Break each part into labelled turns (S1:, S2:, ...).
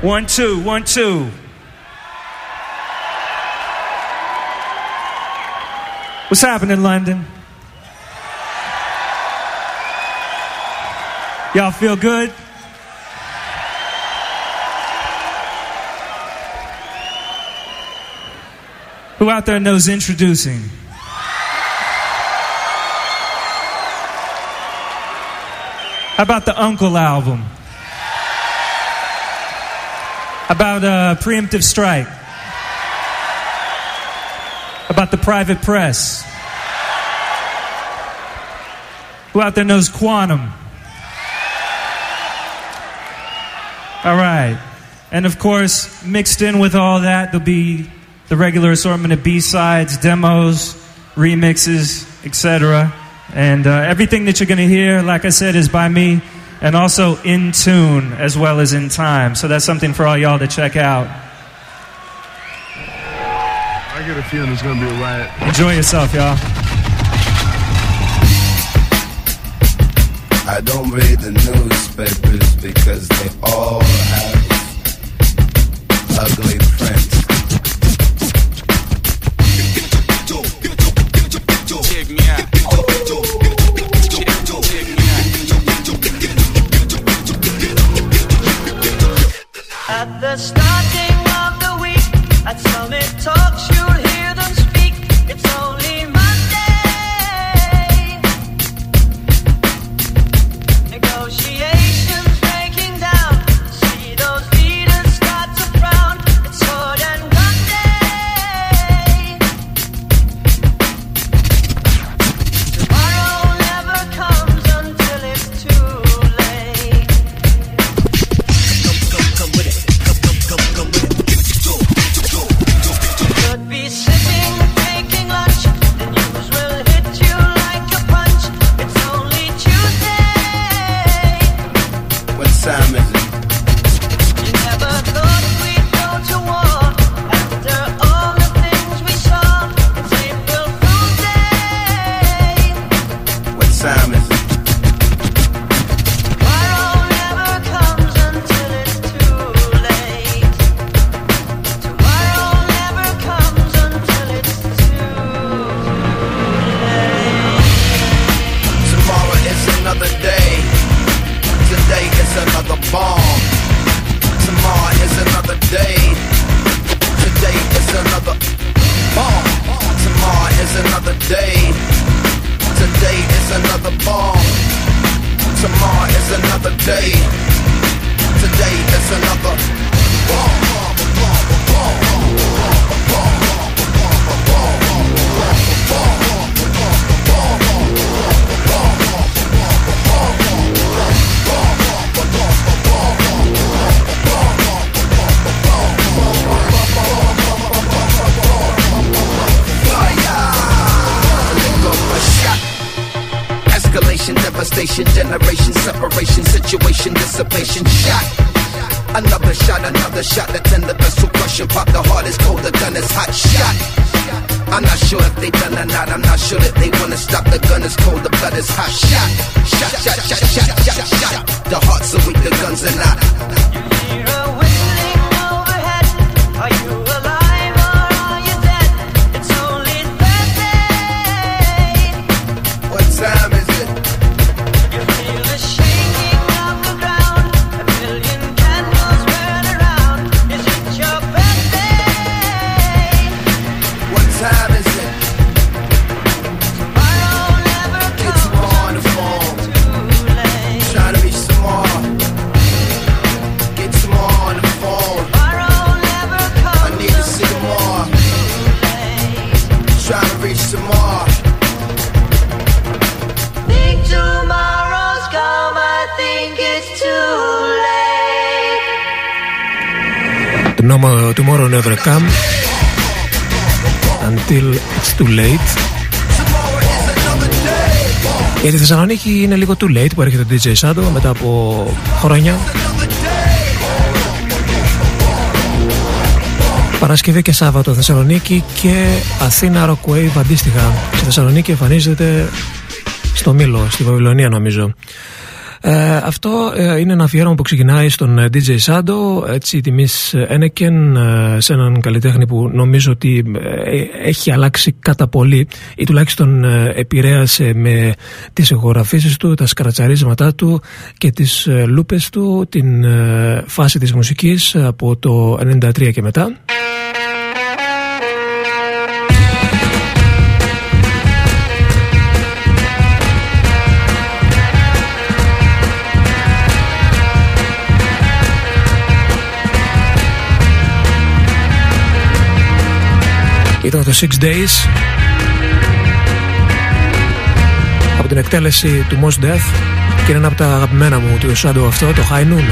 S1: One, two, one, two. What's happening, London? Y'all feel good? Who out there knows introducing? How about the Uncle album? About uh, Preemptive Strike? About the Private Press? Who out there knows Quantum? All right. And of course, mixed in with all that, there'll be the regular assortment of B-sides, demos, remixes, etc. And uh, everything that you're going to hear, like I said, is by me and also in tune as well as in time. So that's something for all y'all to check out.
S2: I get a feeling it's gonna be a riot.
S1: Enjoy yourself, y'all.
S3: I don't read the newspapers because they all have ugly I'm not sure if they done or not, I'm not sure that they wanna stop. The gun is cold, the blood is hot, shot. Shot, shot, shot, shot, shot, shot. The hearts are weak, the guns are not.
S4: Tomorrow,
S3: tomorrow
S4: never come
S5: until it's too late. Για τη Θεσσαλονίκη είναι λίγο too late που έρχεται το DJ Shadow μετά από χρόνια. Παρασκευή και Σάββατο Θεσσαλονίκη και Αθήνα Rockwave αντίστοιχα. Στη Θεσσαλονίκη εμφανίζεται στο Μήλο, στη Βαβυλωνία νομίζω. Ε, αυτό ε, είναι ένα αφιέρωμα που ξεκινάει στον ε, DJ Sando, έτσι τιμής Ένεκεν, ε, σε έναν καλλιτέχνη που νομίζω ότι ε, έχει αλλάξει κατά πολύ ή τουλάχιστον ε, επηρέασε με τις εγγραφήσεις του, τα σκρατσαρίσματά του και τις ε, λούπες του την ε, φάση της μουσικής από το 93 και μετά. Ήταν το Six Days από την εκτέλεση του Mos Def και είναι ένα από τα αγαπημένα μου του Shadow αυτό, το High Noon.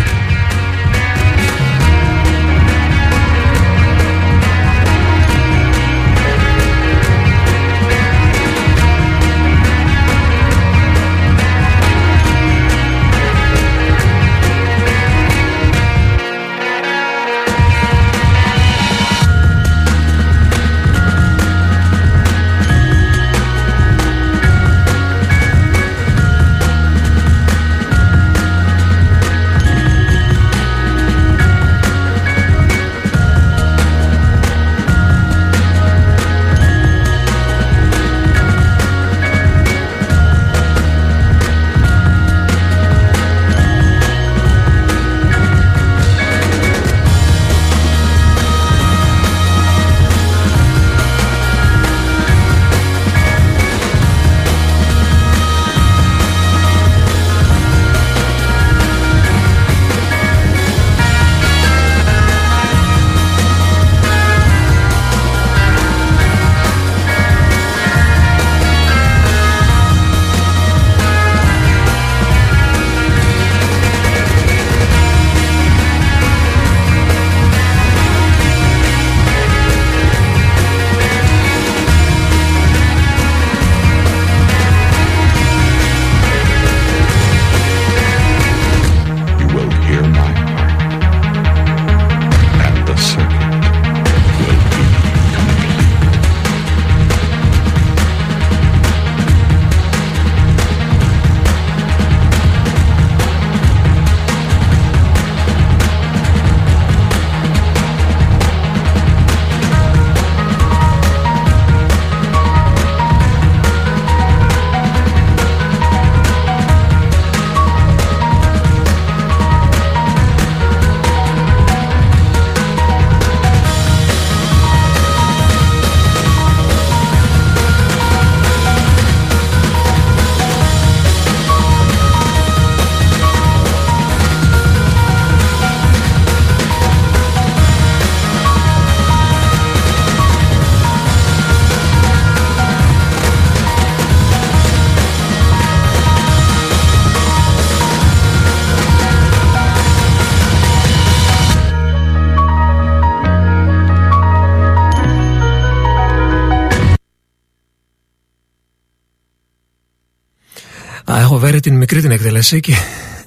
S5: Μικρή την εκτέλεση και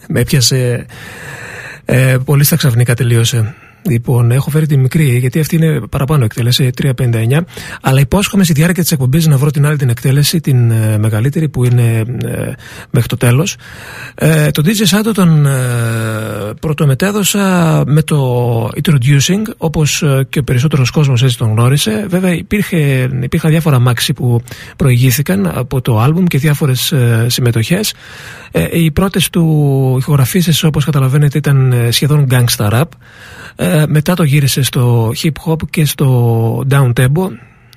S5: με έπιασε ε, πολύ στα ξαφνικά τελείωσε. Λοιπόν, έχω φέρει τη μικρή, γιατί αυτή είναι παραπάνω εκτέλεση, 3,59. Αλλά υπόσχομαι στη διάρκεια της εκπομπής να βρω την άλλη την εκτέλεση, την ε, μεγαλύτερη που είναι ε, μέχρι το τέλος. Ε, το DJ Shadow τον ε, πρωτομετέδωσα με το Introducing, όπως και ο περισσότερος κόσμος έτσι τον γνώρισε. Βέβαια, υπήρχε, υπήρχαν διάφορα μάξι που προηγήθηκαν από το album και διάφορες ε, συμμετοχές. Ε, οι πρώτες του ηχογραφήσεις, όπως καταλαβαίνετε, ήταν ε, σχεδόν gangsta rap. Ε, μετά το γύρισε στο hip hop και στο down tempo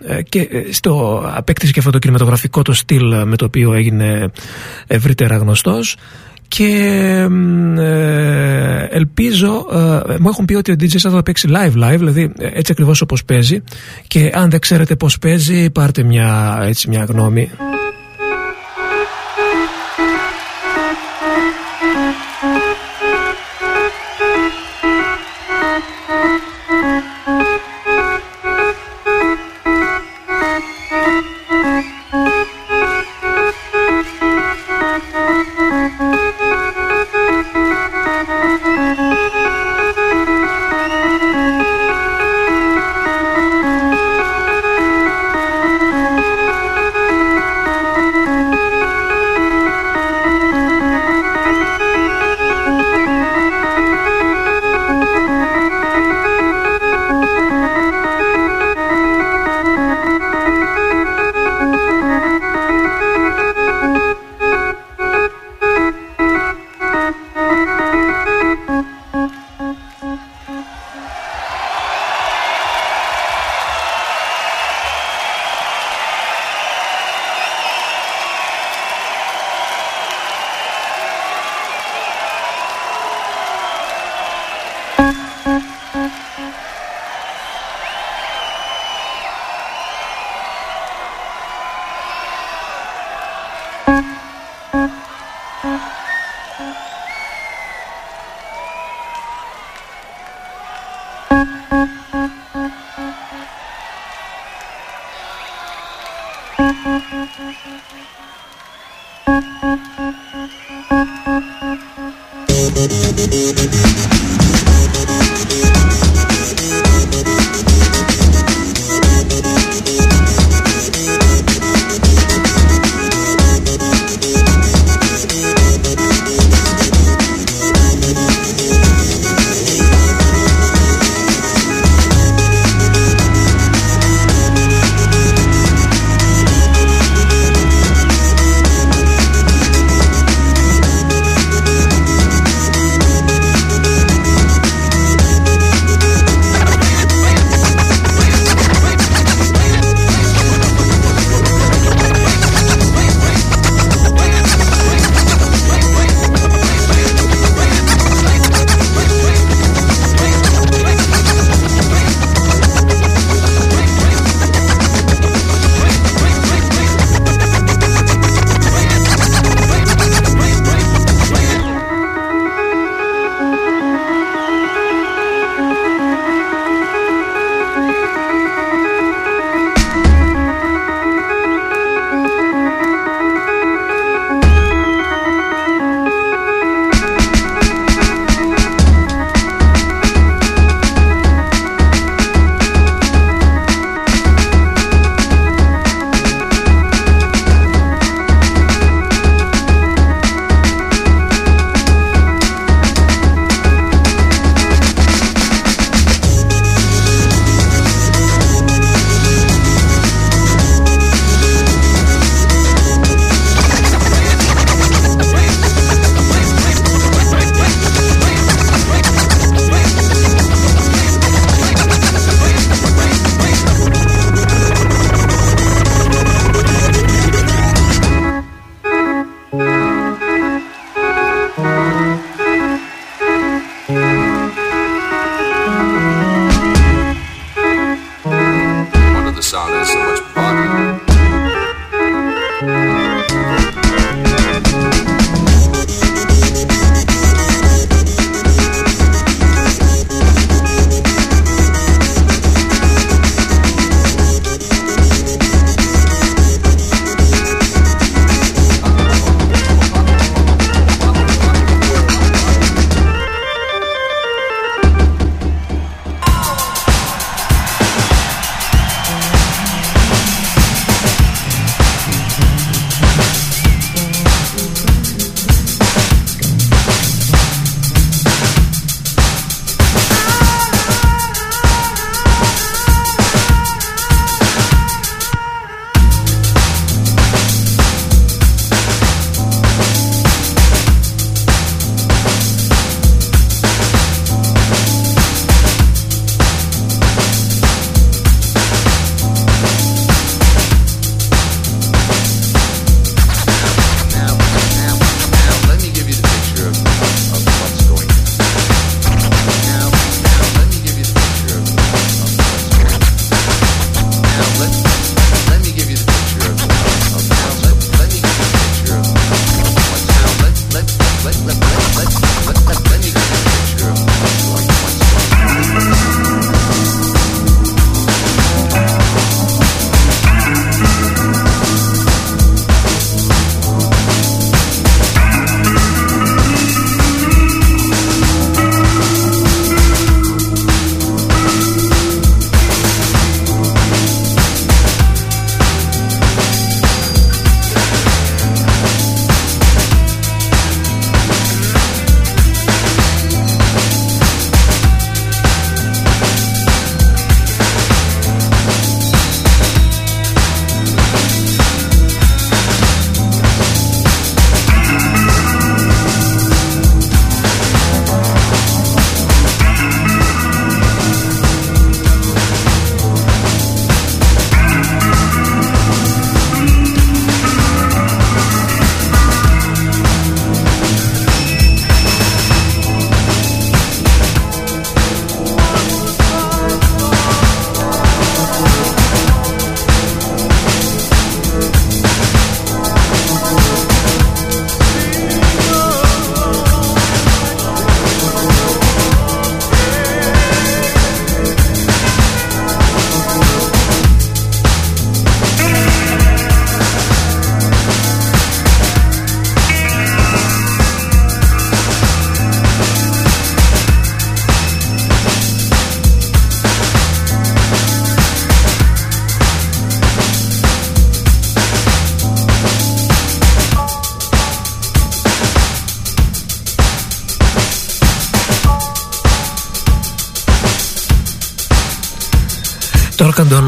S5: ε, και ε, στο απέκτησε και αυτό το κινηματογραφικό το στυλ με το οποίο έγινε ευρύτερα γνωστός. Και μ, ε, ελπίζω ε, μου έχουν πει ότι ο DJ θα το παίξει live live δηλαδή ε, έτσι ακριβώς όπως παίζει. Και αν δεν ξέρετε πως παίζει πάρτε μια, έτσι, μια γνώμη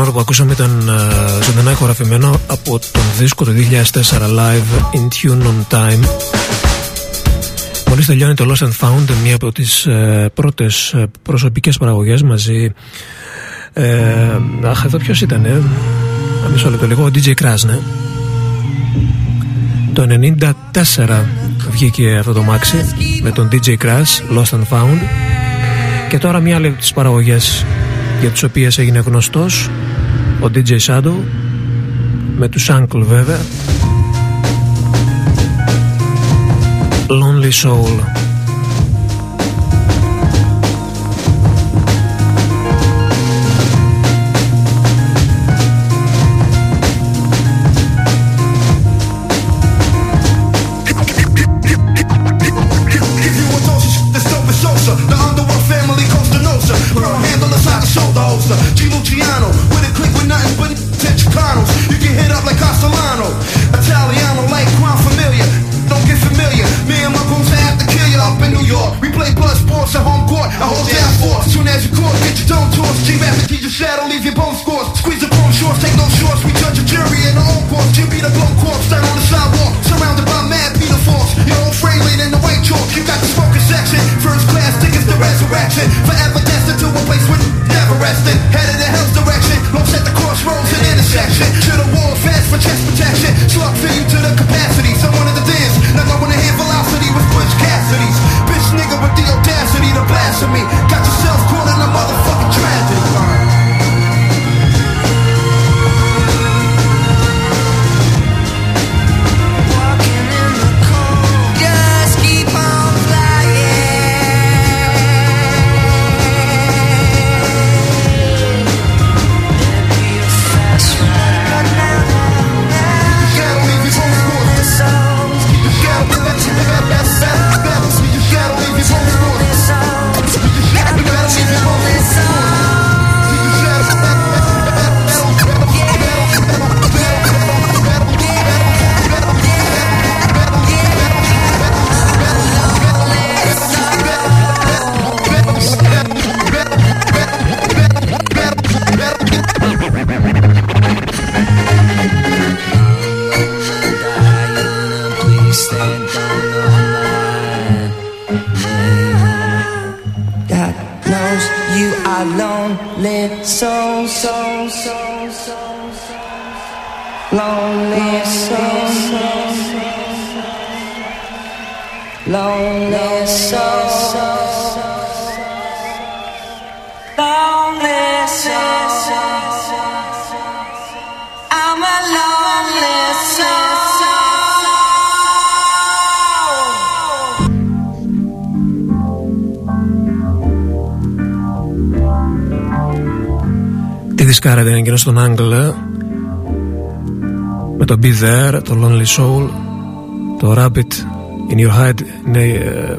S6: Mark and Honor που ακούσαμε ήταν uh, ζωντανά ηχογραφημένο από τον δίσκο του 2004 Live In Tune On Time. Μόλις τελειώνει το Lost and Found μία από τις uh, πρώτες uh, προσωπικές παραγωγές μαζί ε, Αχ εδώ ποιος ήταν ε; Μισό λεπτό λίγο Ο DJ Crash ναι. Το 94 βγήκε αυτό το μάξι με τον DJ Crash Lost and Found. Και τώρα μία άλλη από τις παραγωγές για τις οποίες έγινε γνωστός ο DJ Shadow με τους Uncle βέβαια Lonely Soul δισκάρα δεν έγινε στον Angle με το Be There, το Lonely Soul το Rabbit in Your Head ναι, ε,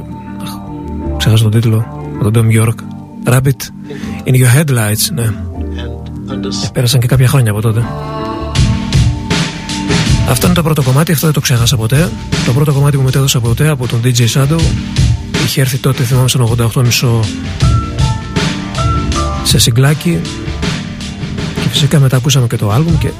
S6: ξέχασα τον τίτλο με τον Dom York. Rabbit in Your Headlights ναι. Ε, πέρασαν και κάποια χρόνια από τότε. Αυτό είναι το πρώτο κομμάτι, αυτό δεν το ξέχασα ποτέ. Το πρώτο κομμάτι που μετέδωσα ποτέ από τον DJ Shadow είχε έρθει τότε θυμάμαι στον 88,5 σε συγκλάκι Φυσικά μετά ακούσαμε και το άλμπουμ και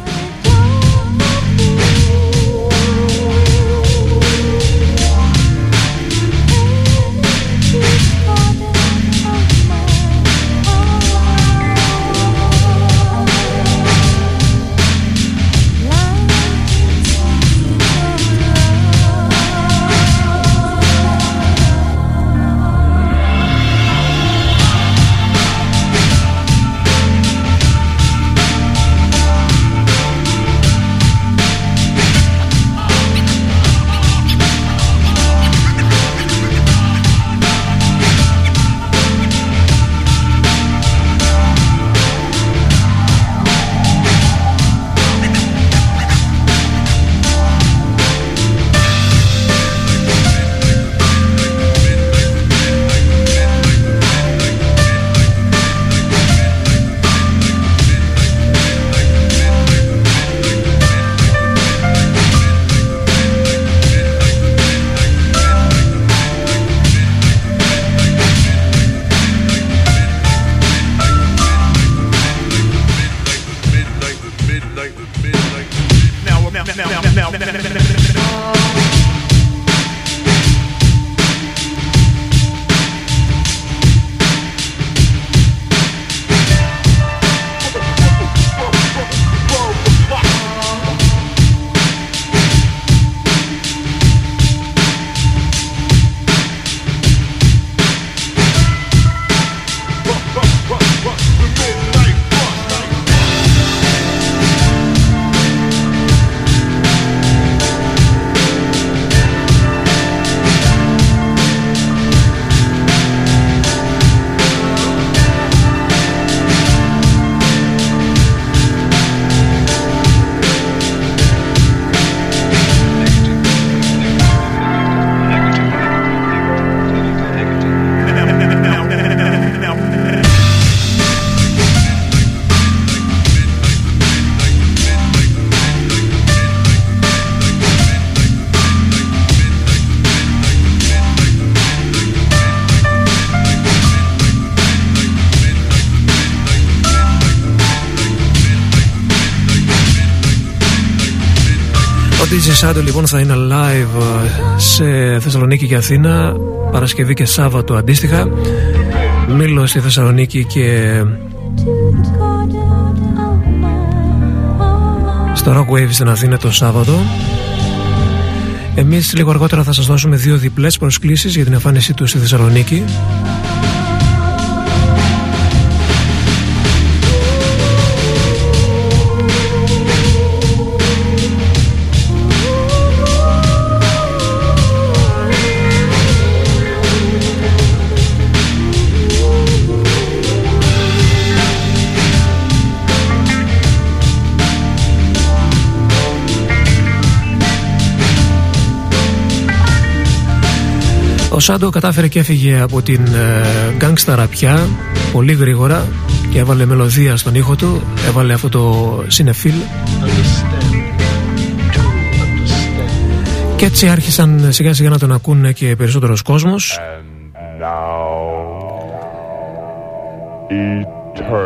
S5: DJ Shadow λοιπόν θα είναι live ε, σε Θεσσαλονίκη και Αθήνα Παρασκευή και Σάββατο αντίστοιχα. Μήλο στη Θεσσαλονίκη και στο Rock Wave στην Αθήνα το Σάββατο. Εμείς λίγο αργότερα θα σας δώσουμε δύο διπλές προσκλήσεις για την εμφάνισή τους στη Θεσσαλονίκη Ο Σάντο κατάφερε και έφυγε από την ε, γκάγκστα ραπιά πολύ γρήγορα και έβαλε μελωδία στον ήχο του, έβαλε αυτό το συνεφίλ και έτσι άρχισαν σιγά σιγά να τον ακούνε και περισσότερος κόσμος.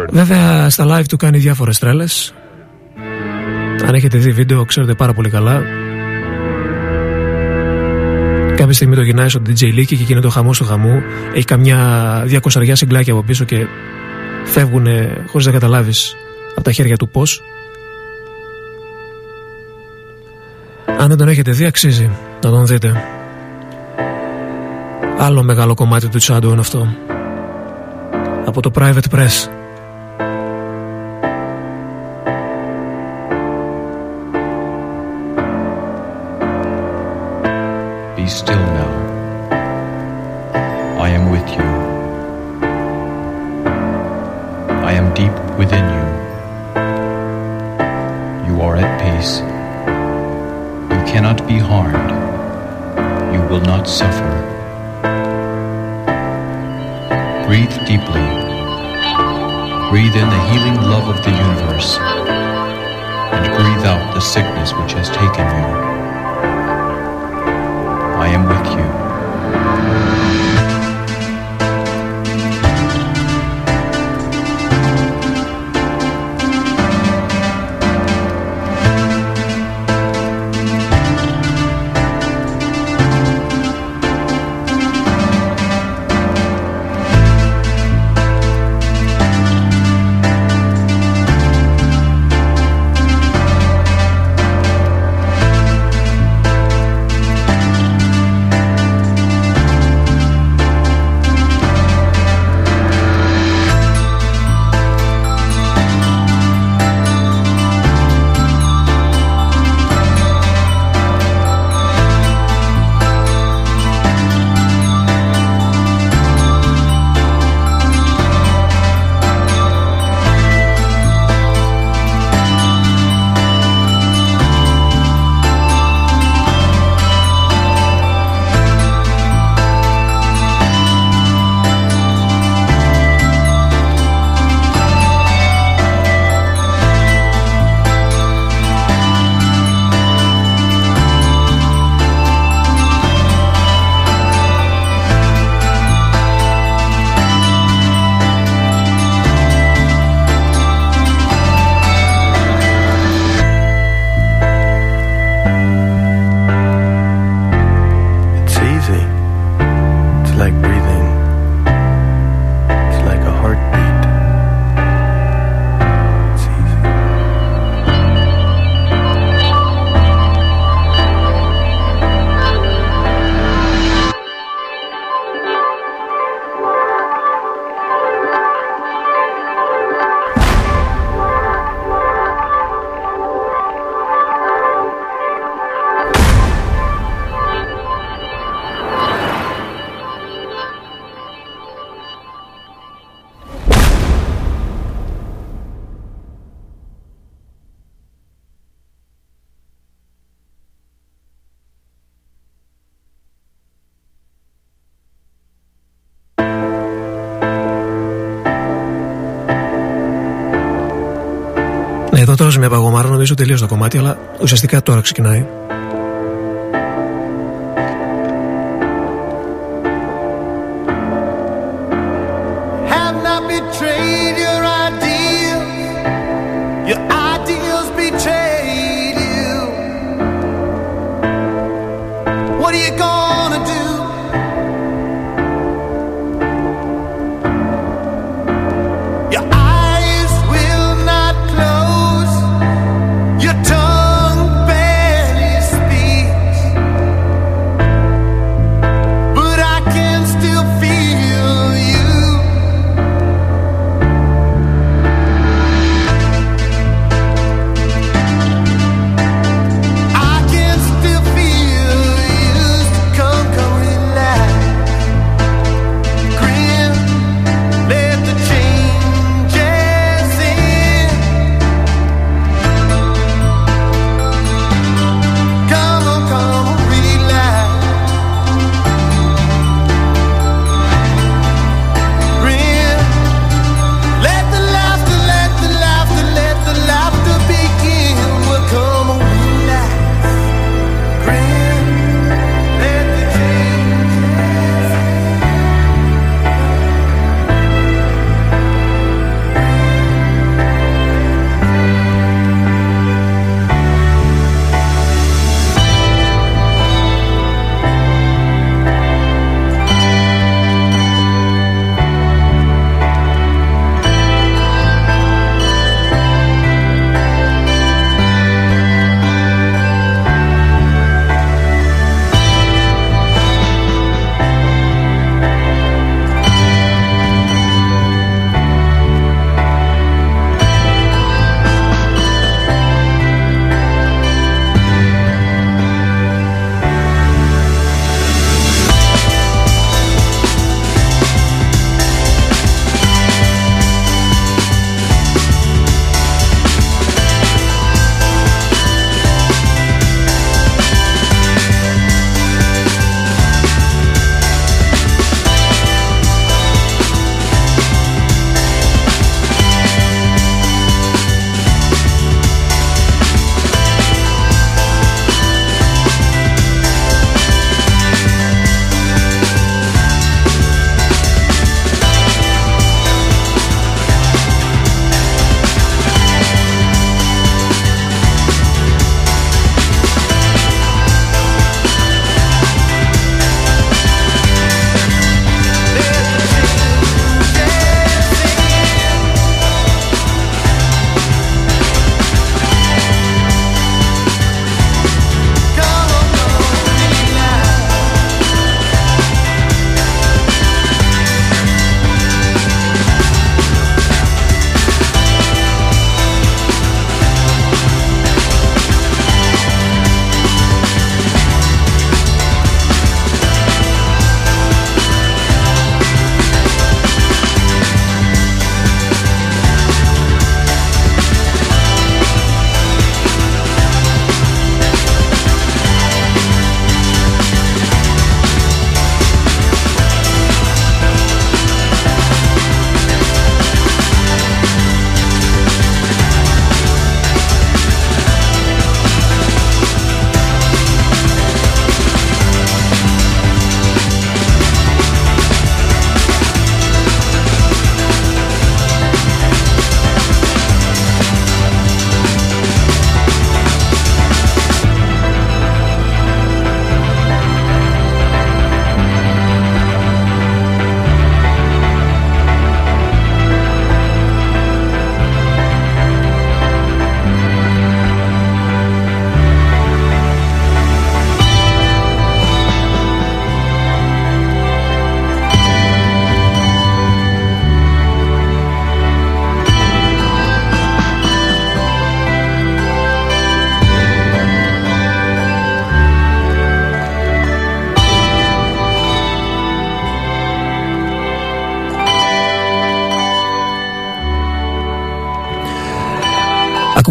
S5: Βέβαια στα live του κάνει διάφορες τρέλες. Αν έχετε δει βίντεο ξέρετε πάρα πολύ καλά Κάποια στιγμή το γυρνάει στο DJ Leaky και γίνεται το χαμό του χαμού. Έχει καμιά διακοσαριά συγκλάκια από πίσω και φεύγουν χωρίς να καταλάβεις από τα χέρια του πώς. Αν δεν τον έχετε δει, αξίζει να τον δείτε. Άλλο μεγάλο κομμάτι του τσάντου είναι αυτό. Από το Private Press. Ναι, εδώ τώρα μια παγωμάρα, νομίζω τελείωσε το κομμάτι, αλλά ουσιαστικά τώρα ξεκινάει.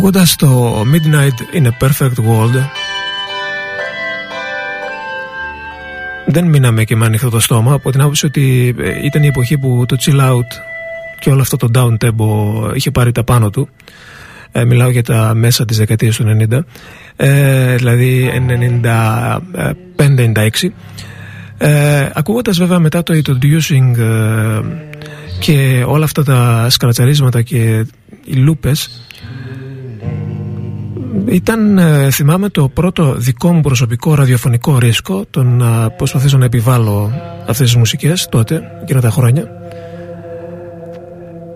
S5: Ακούγοντας το Midnight in a Perfect World δεν μείναμε και με ανοιχτό το στόμα από την άποψη ότι ε, ήταν η εποχή που το chill out και όλο αυτό το down tempo είχε πάρει τα πάνω του. Ε, μιλάω για τα μέσα της δεκαετίας του 90 ε, δηλαδή 95-96 ε, ακούγοντας βέβαια μετά το introducing ε, και όλα αυτά τα σκρατσαρίσματα και οι λούπες ήταν, ε, θυμάμαι, το πρώτο δικό μου προσωπικό ραδιοφωνικό ρίσκο το να προσπαθήσω να επιβάλλω αυτές τις μουσικές τότε, εκείνα τα χρόνια.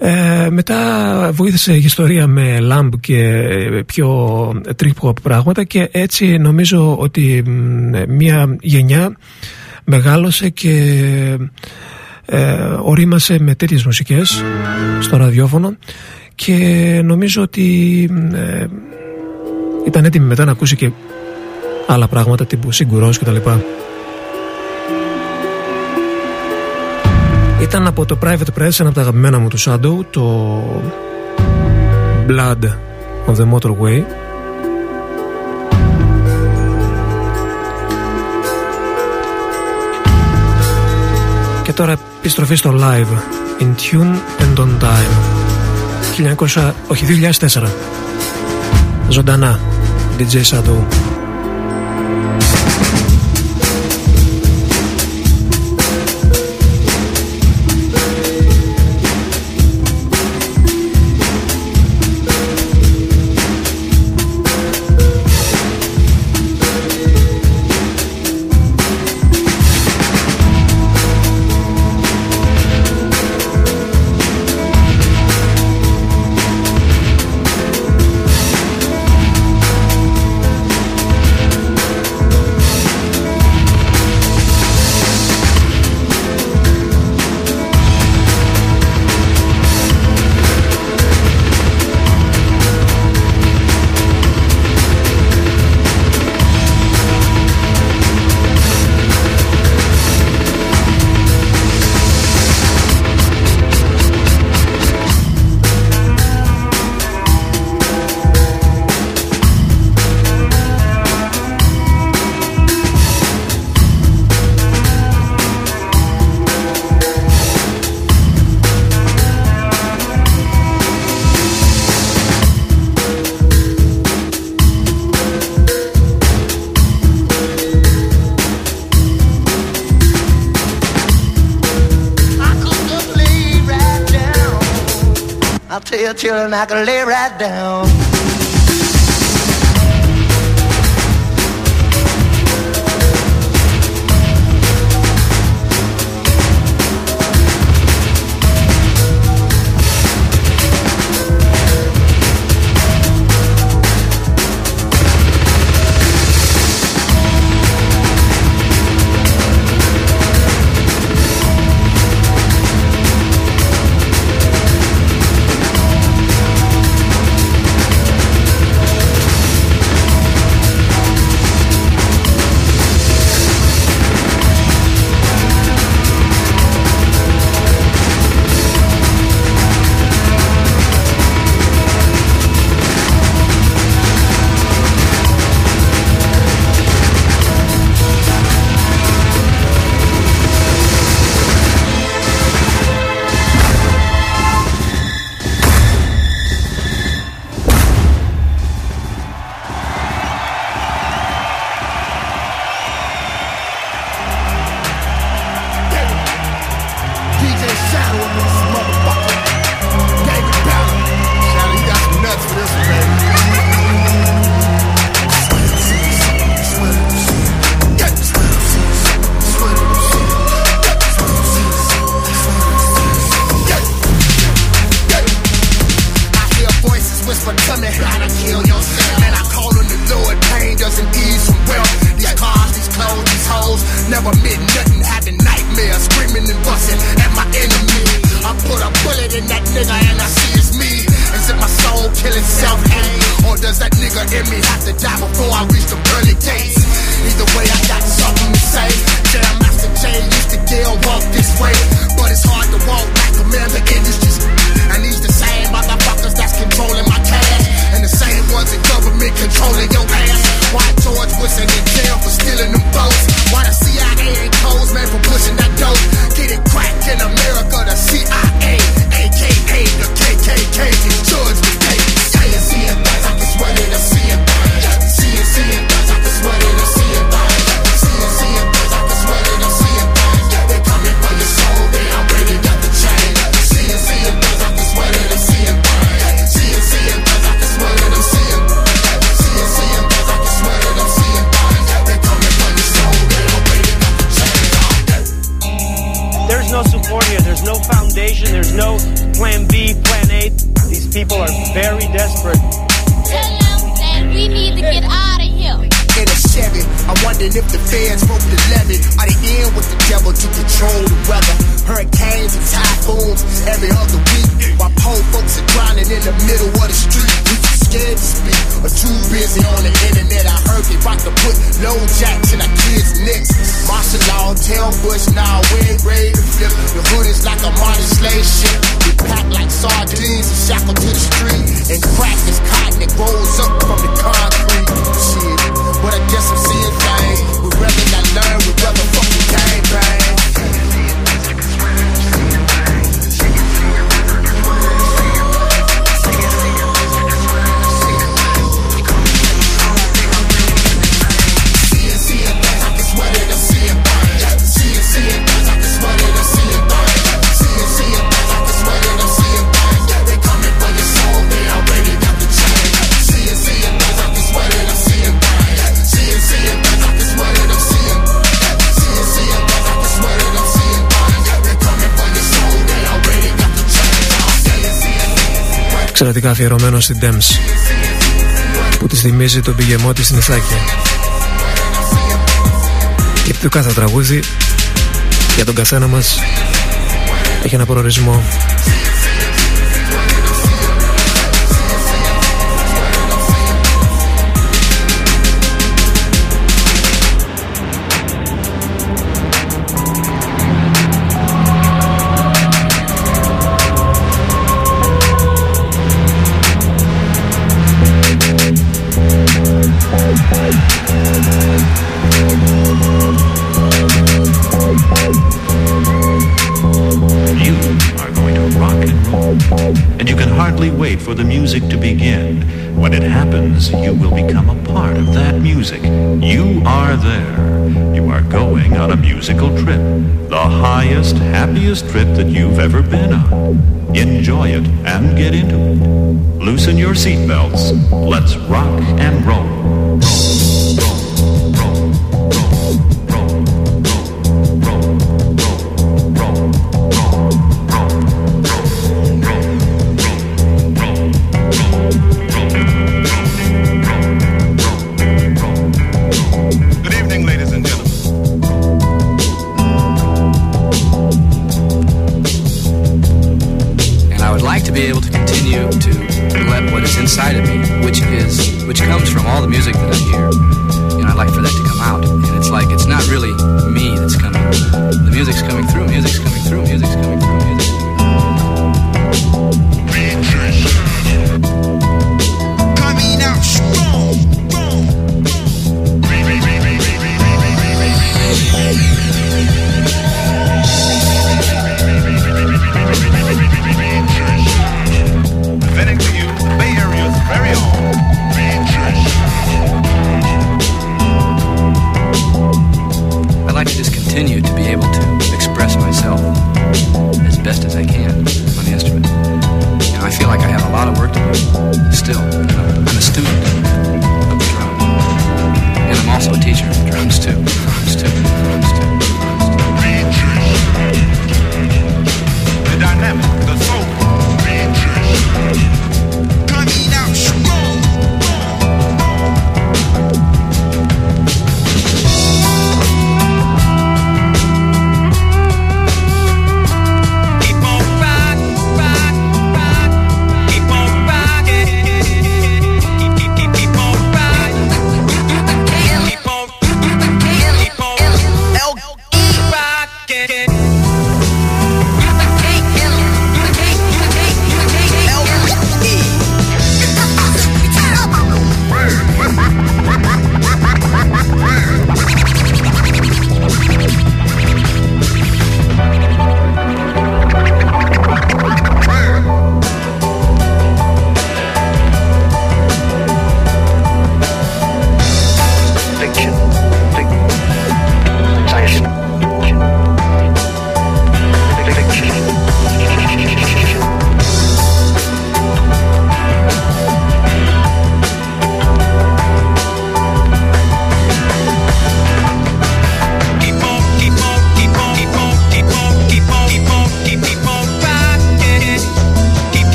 S5: Ε, μετά βοήθησε η ιστορία με λάμπ και πιο trip πράγματα και έτσι νομίζω ότι μια γενιά μεγάλωσε και ε, ορίμασε με τέτοιες μουσικές στο ραδιόφωνο και νομίζω ότι ε, ήταν έτοιμη μετά να ακούσει και άλλα πράγματα τύπου Σιγκουρός και τα λοιπά. Ήταν από το Private Press, ένα από τα αγαπημένα μου του Shadow, το Blood of the Motorway. Και τώρα επιστροφή στο live In Tune and On Time 1900, όχι 2004 Ζωντανά
S7: जैसा दो Dixie Dems που της θυμίζει τον πηγεμό της στην Και πιο κάθε τραγούδι για τον καθένα μας έχει ένα προορισμό.
S8: trendiest trip that you've ever been on. Enjoy it and get into it. Loosen your seatbelts. Let's rock and roll.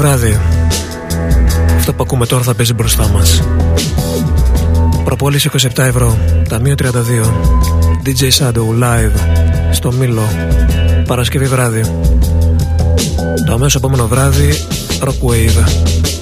S9: Βράδυ. Αυτό που ακούμε τώρα θα παίζει μπροστά μας. Προπόληση 27 ευρώ. Ταμείο 32. DJ Shadow live στο Μήλο. Παρασκευή βράδυ. Το αμέσως επόμενο βράδυ Rockwave.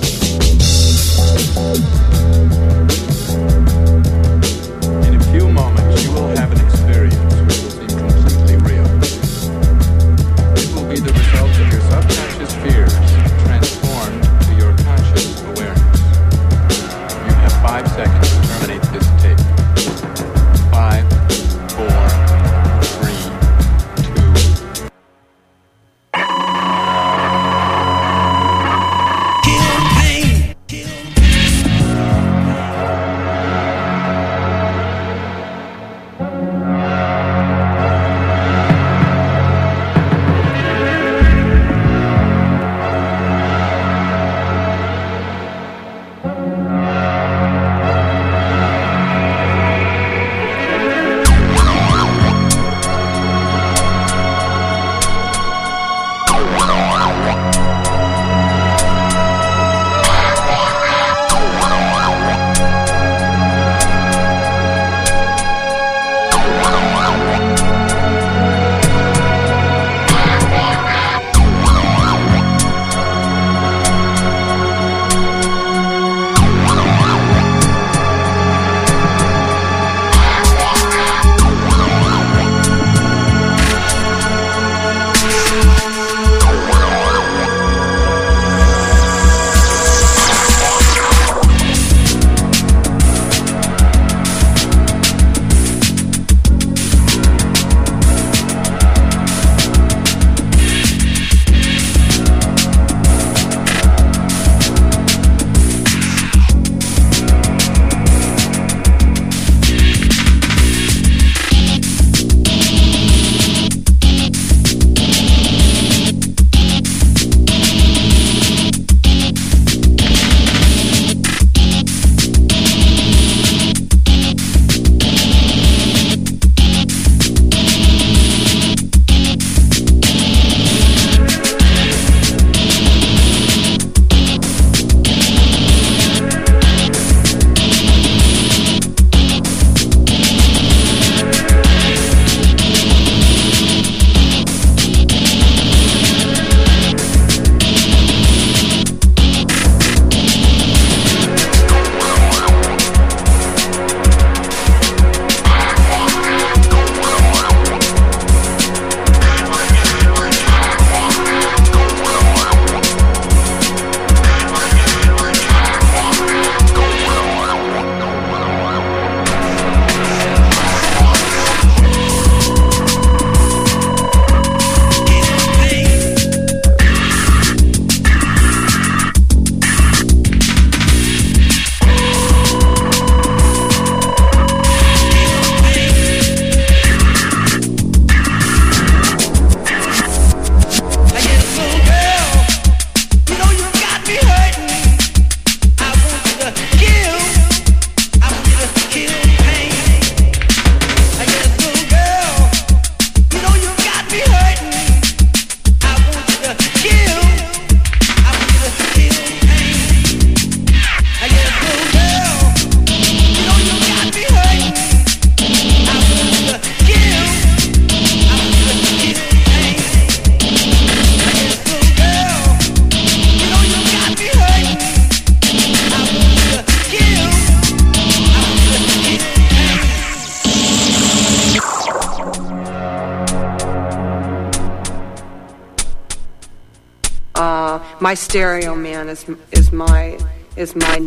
S10: Stereo man is is my is my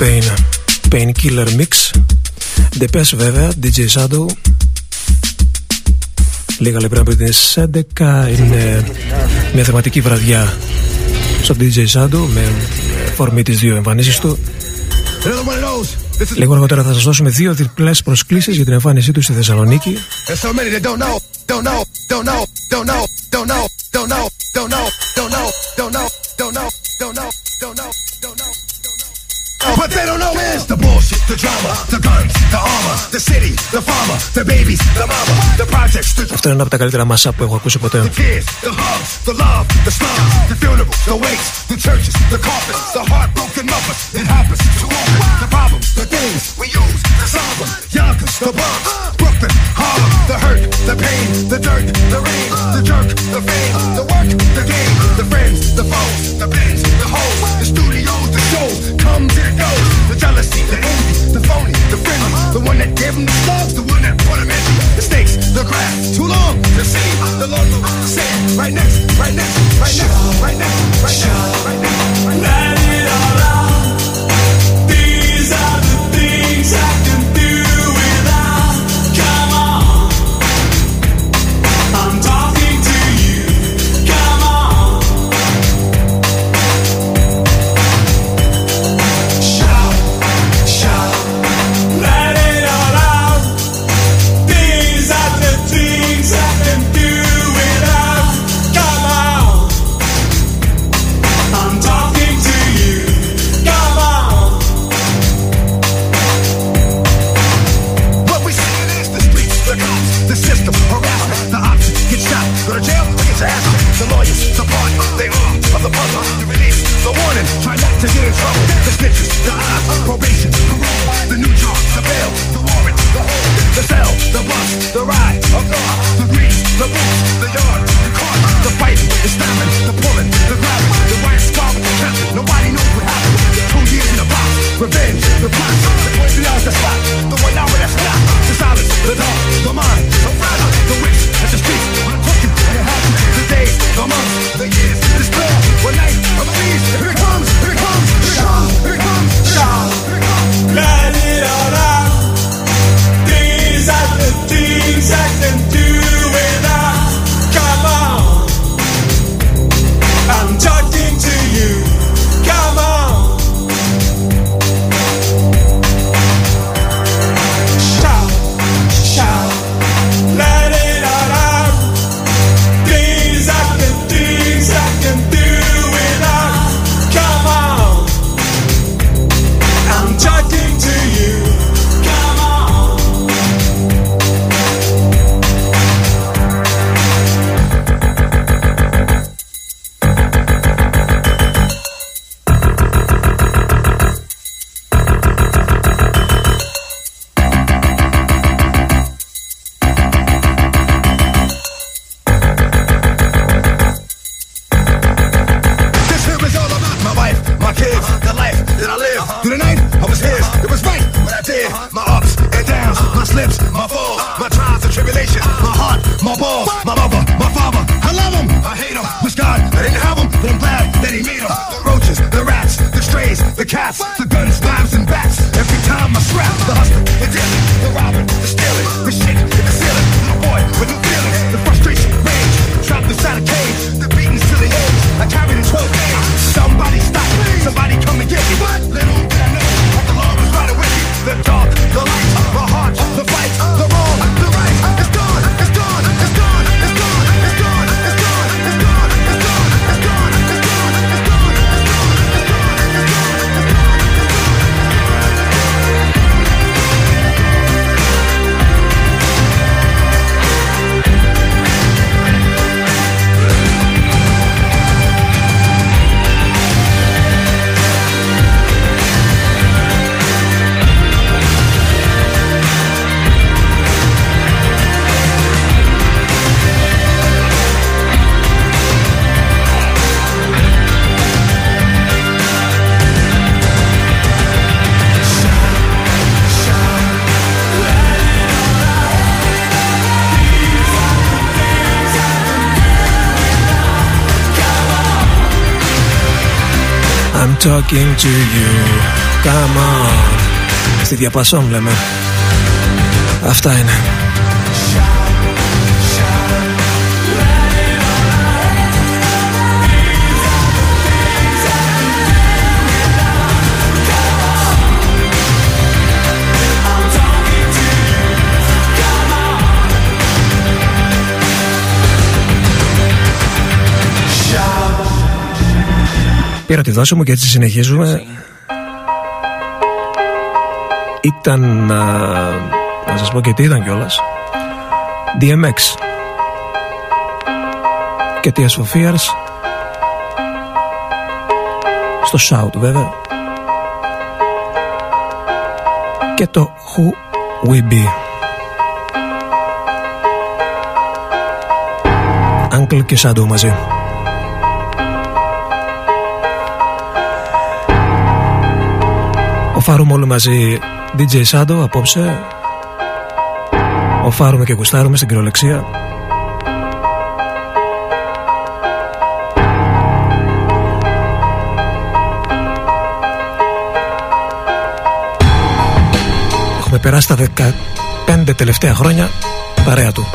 S5: Pain. Killer Mix. The Depeche βέβαια, DJ Shadow. Λίγα λεπτά πριν τις 11 είναι μια θεματική βραδιά στο DJ Shadow με φορμή τις δύο εμφανίσεις του. Λίγο αργότερα θα σας δώσουμε δύο διπλές προσκλήσεις για την εμφάνισή του στη Θεσσαλονίκη.
S6: don't know, don't know, don't know, don't know, don't know, don't know. But they don't know is the bullshit, the drama, the guns, the armor, the city, the farmer, the babies, the mama, the projects. The...
S5: Αυτό είναι ένα από τα καλύτερα mashup που έχω ακούσει ποτέ.
S6: The kids, the hugs, the love, the slums, the funerals, the wakes, the churches, the coffins, the heartbroken mothers. It happens to all. The problems, the things we use to solve them. Yonkers, the bums, Brooklyn, Harlem, the hurt, the pain, the dirt, the rain, the jerk, the fame. right next, right next, right next, right next, right next. stabbing, the pulling, the grabbing, the right scarf, the capping. Nobody knows what happened. Two years in the box, revenge, the plot. The way you the spot, the one hour with that. The silence, the dark, the mind. Talking to you. Come on.
S5: Στη διαπασόν λέμε. Αυτά είναι Πήρα τη δόση μου και έτσι συνεχίζουμε. Ήταν α, Να σας πω και τι ήταν κιόλας. DMX Και Tears for Fears. Στο Shout βέβαια. Και το Who We Be. Uncle και Shadow μαζί Ο Φάρουμε όλοι μαζί DJ Σάντο απόψε. Ο Φάρουμε και Γουστάρουμε στην κυριολεξία. Έχουμε περάσει τα 15 τελευταία χρόνια παρέα του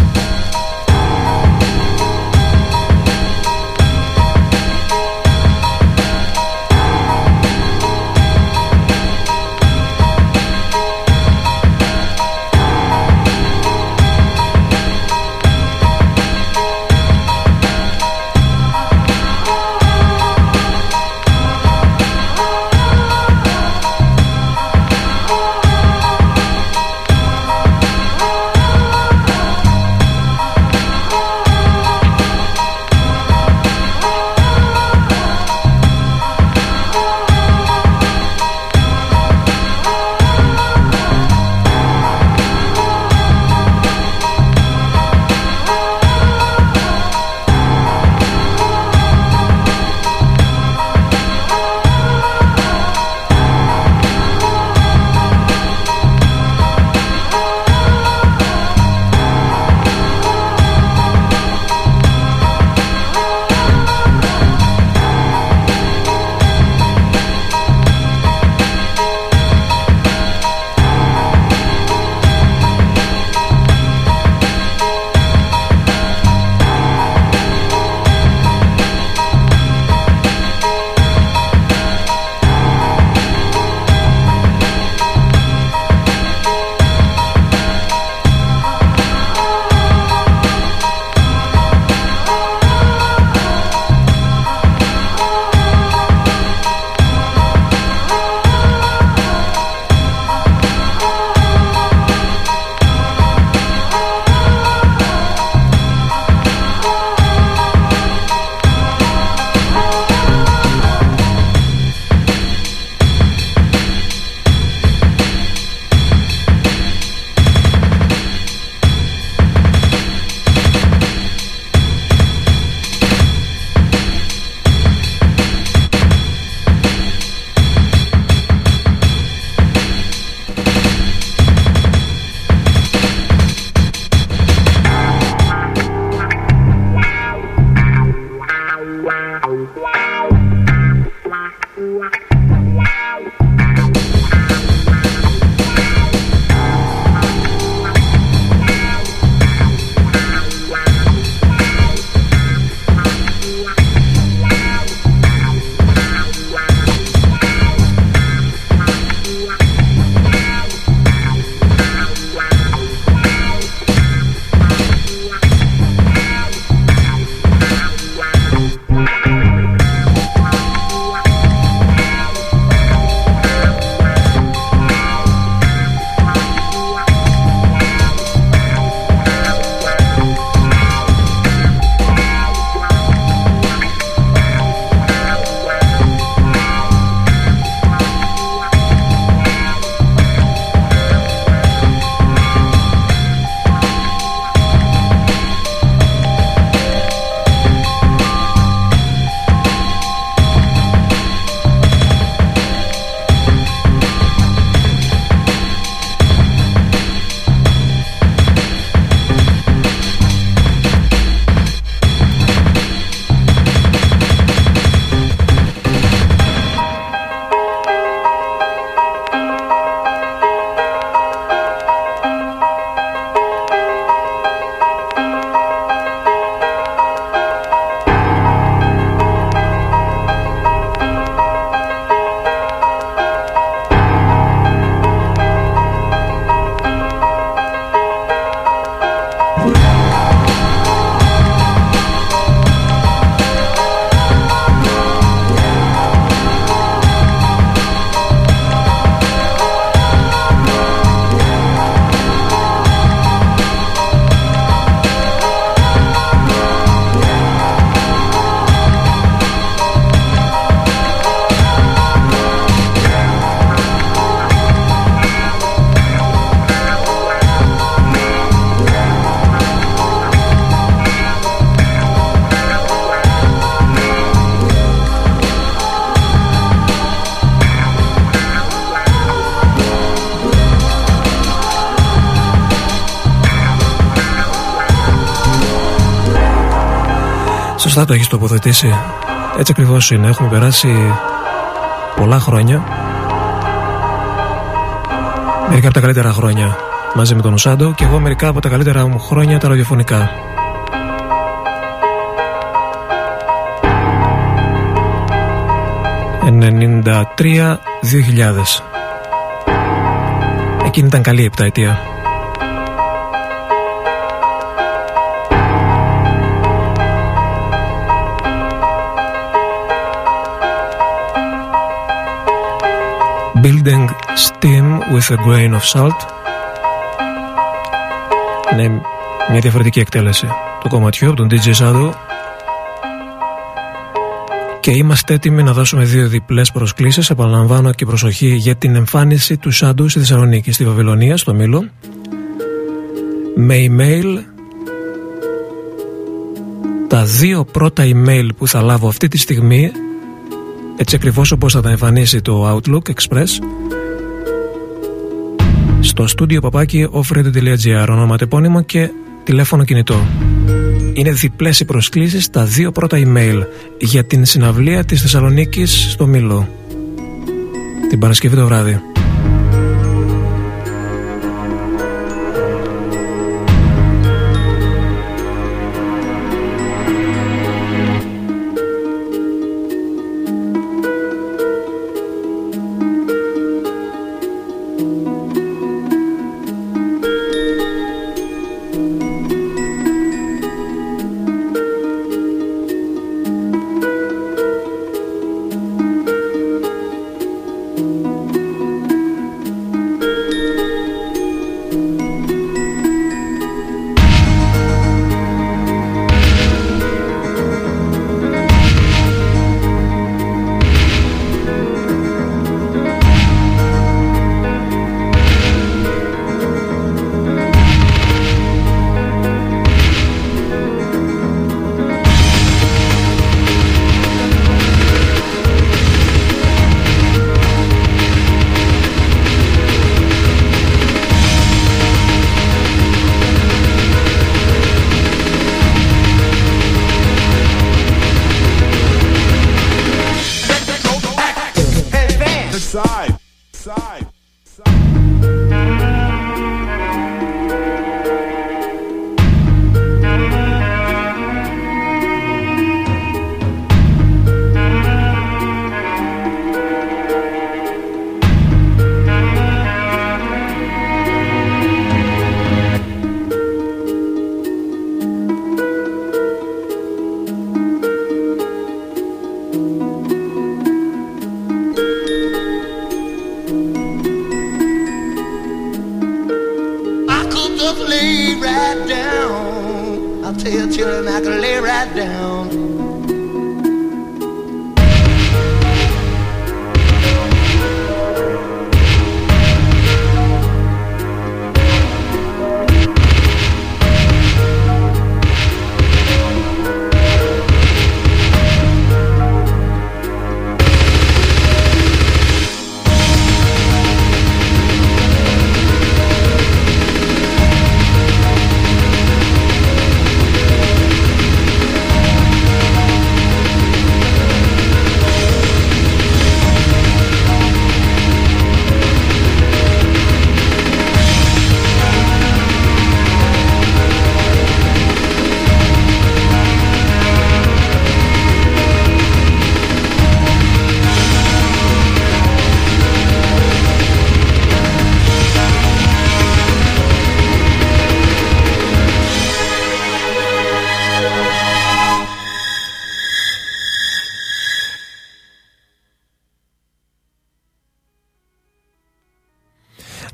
S5: Σωστά το έχεις τοποθετήσει. Έτσι ακριβώς είναι. Έχουμε περάσει πολλά χρόνια. Μερικά από τα καλύτερα χρόνια μαζί με τον Ουσάντο και εγώ μερικά από τα καλύτερα μου χρόνια τα ραδιοφωνικά. «93-2000». Εκείνη ήταν καλή επταετία. Building steam with a grain of salt. Είναι μια διαφορετική εκτέλεση του κομματιού από τον DJ Shadow. Και είμαστε έτοιμοι να δώσουμε δύο διπλές προσκλήσεις. Επαναλαμβάνω και προσοχή για την εμφάνιση του Shadow στη Θεσσαλονίκη στη Βαβυλωνία, στο Μήλο. Με email. Τα δύο πρώτα email που θα λάβω αυτή τη στιγμή έτσι ακριβώς όπως θα τα εμφανίσει το Outlook Express στο στούντιο παπάκι offradio.gr ονοματεπώνυμο και τηλέφωνο κινητό. Είναι διπλές οι προσκλήσεις τα δύο πρώτα email για την συναυλία της Θεσσαλονίκης στο Μήλο την Παρασκευή το βράδυ.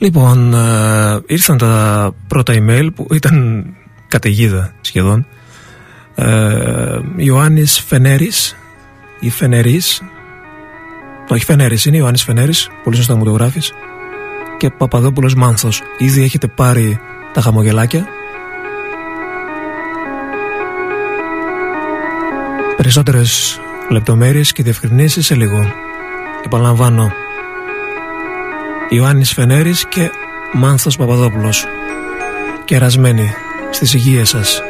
S5: Λοιπόν, ε, ήρθαν τα πρώτα email που ήταν καταιγίδα σχεδόν. Ε, Ιωάννης Φενέρης ή Φενερής όχι Φενέρης είναι Ιωάννης Φενέρης πολύ σωστά μου το γράφεις. Και Παπαδόπουλος Μάνθος. Ήδη έχετε πάρει τα χαμογελάκια. Περισσότερες λεπτομέρειες και διευκρινήσεις σε λίγο. Επαναλαμβάνω Ιωάννης Φενέρης και Μάνθος Παπαδόπουλος. Κερασμένοι στις υγείες σας.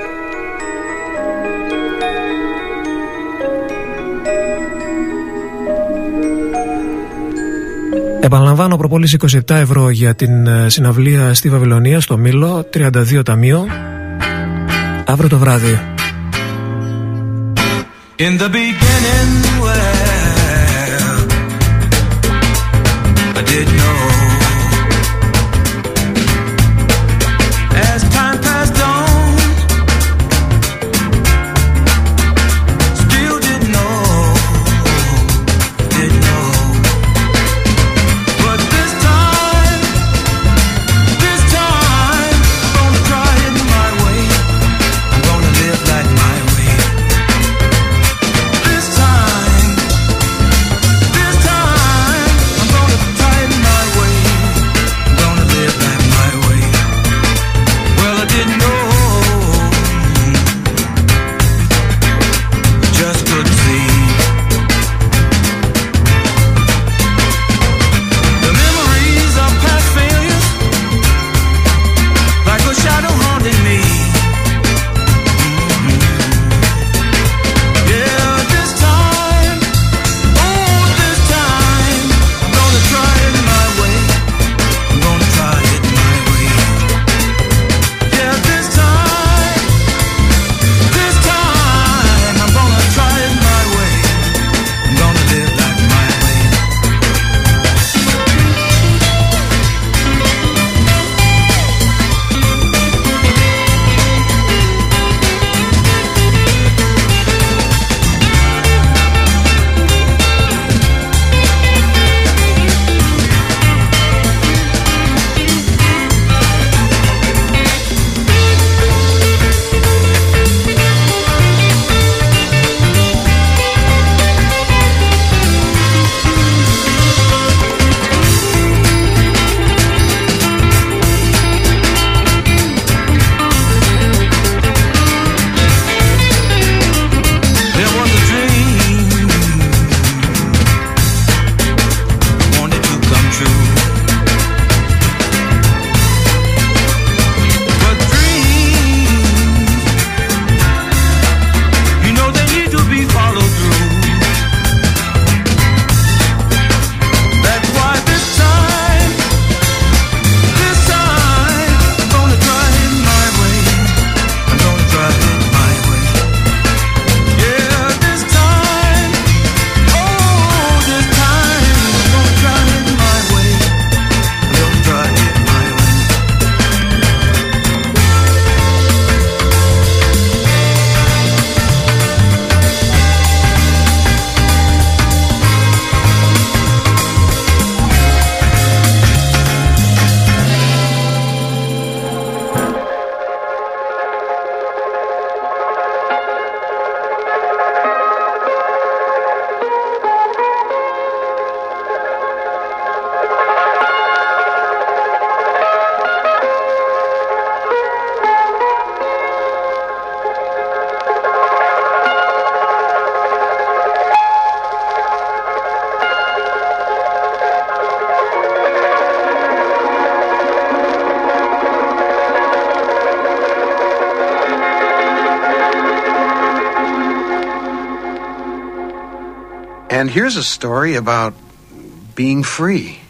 S11: Επαναλαμβάνω προπόληση 27 ευρώ για την ε, συναυλία στη Βαβυλωνία στο Μήλο 32 Ταμείο. Αύριο το βράδυ.
S12: Here's a story about being free.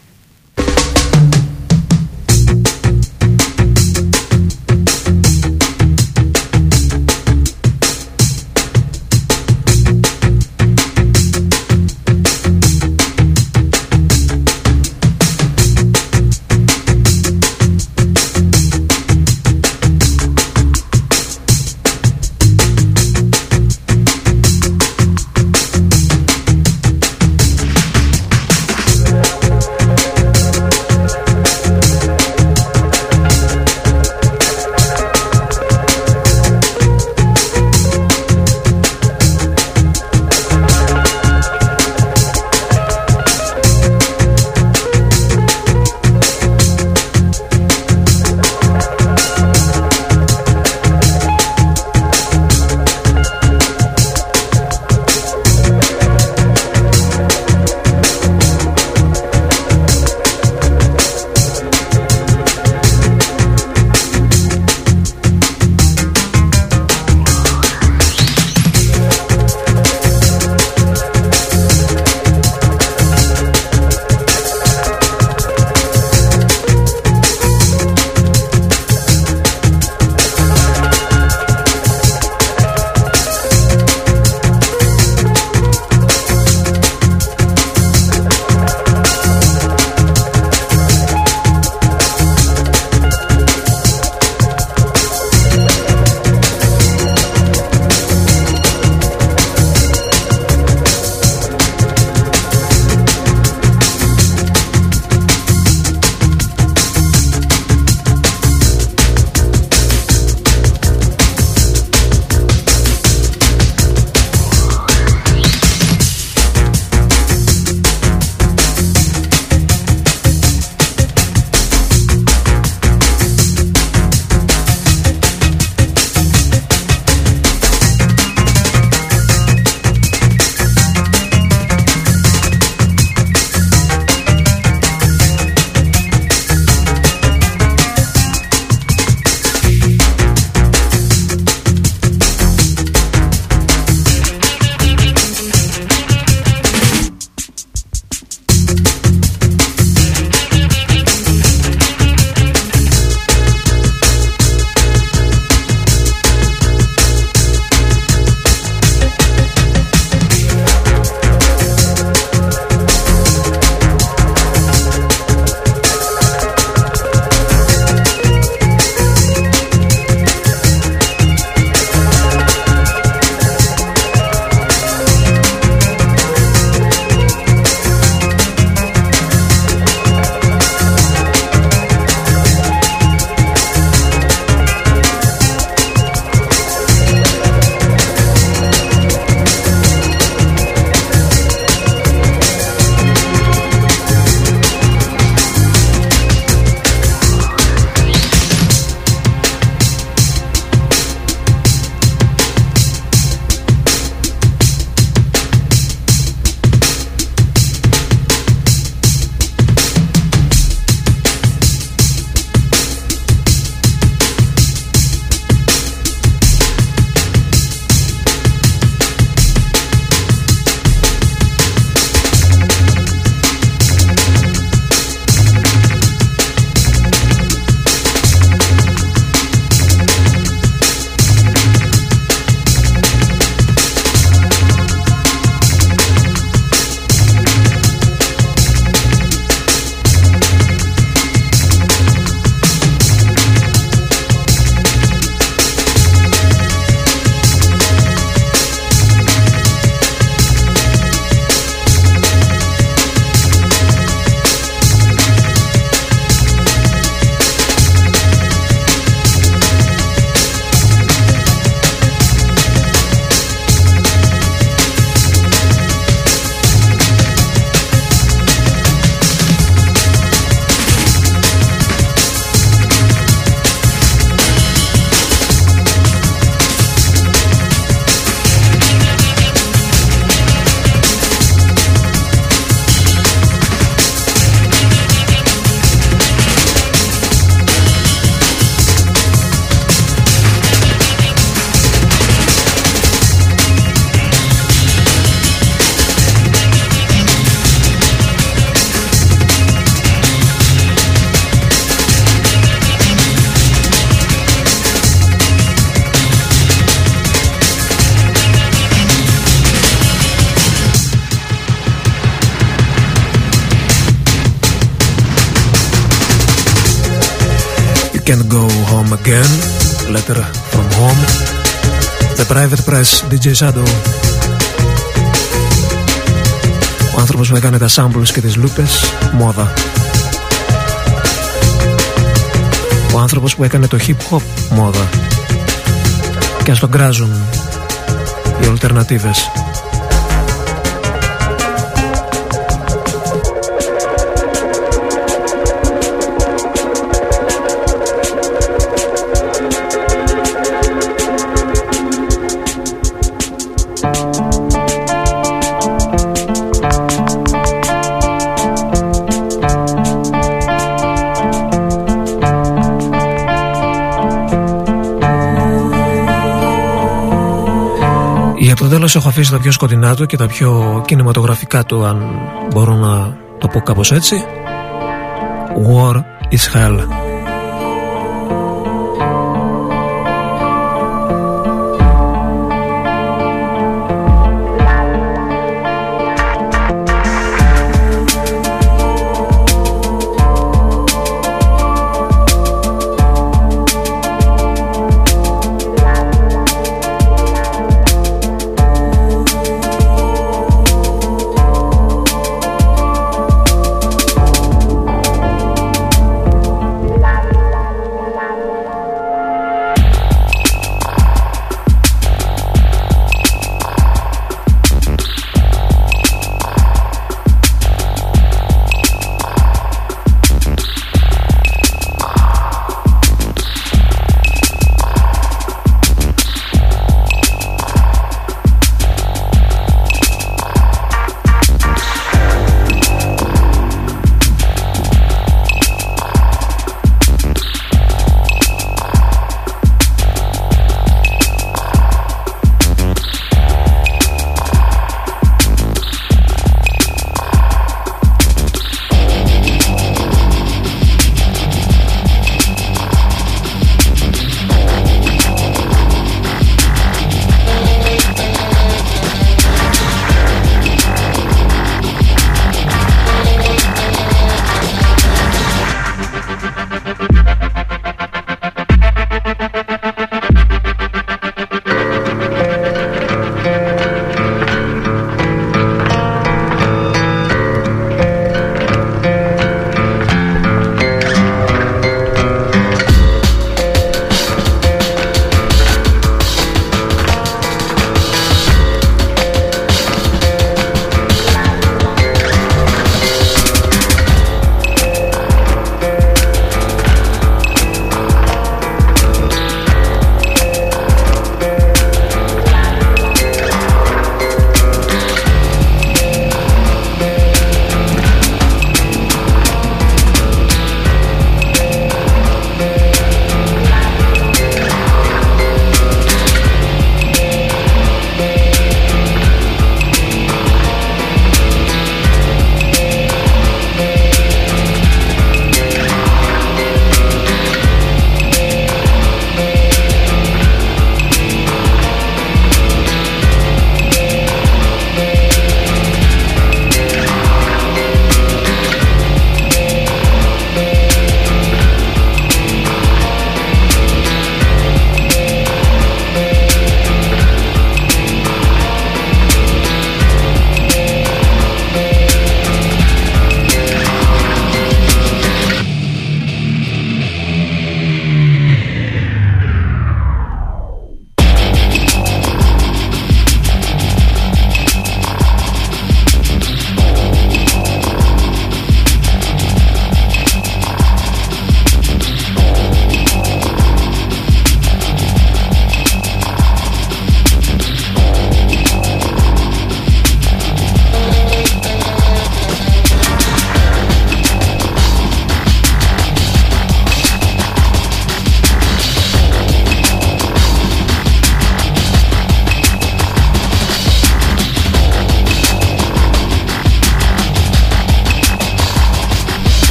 S5: Private Press DJ Shadow. Ο άνθρωπος που έκανε τα samples και τις λούπες Μόδα. Ο άνθρωπος που έκανε το hip hop Μόδα. Και ας τον κράζουν Οι αλτερνατίβες τέλος έχω αφήσει τα πιο σκοτεινά του και τα πιο κινηματογραφικά του αν μπορώ να το πω κάπως έτσι. War is Hell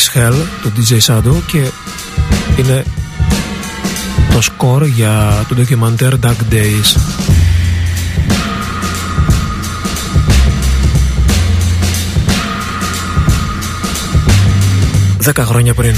S5: is Hell του DJ Shadow και είναι το score για το ντοκιμαντέρ Dark Days. Δέκα χρόνια πριν.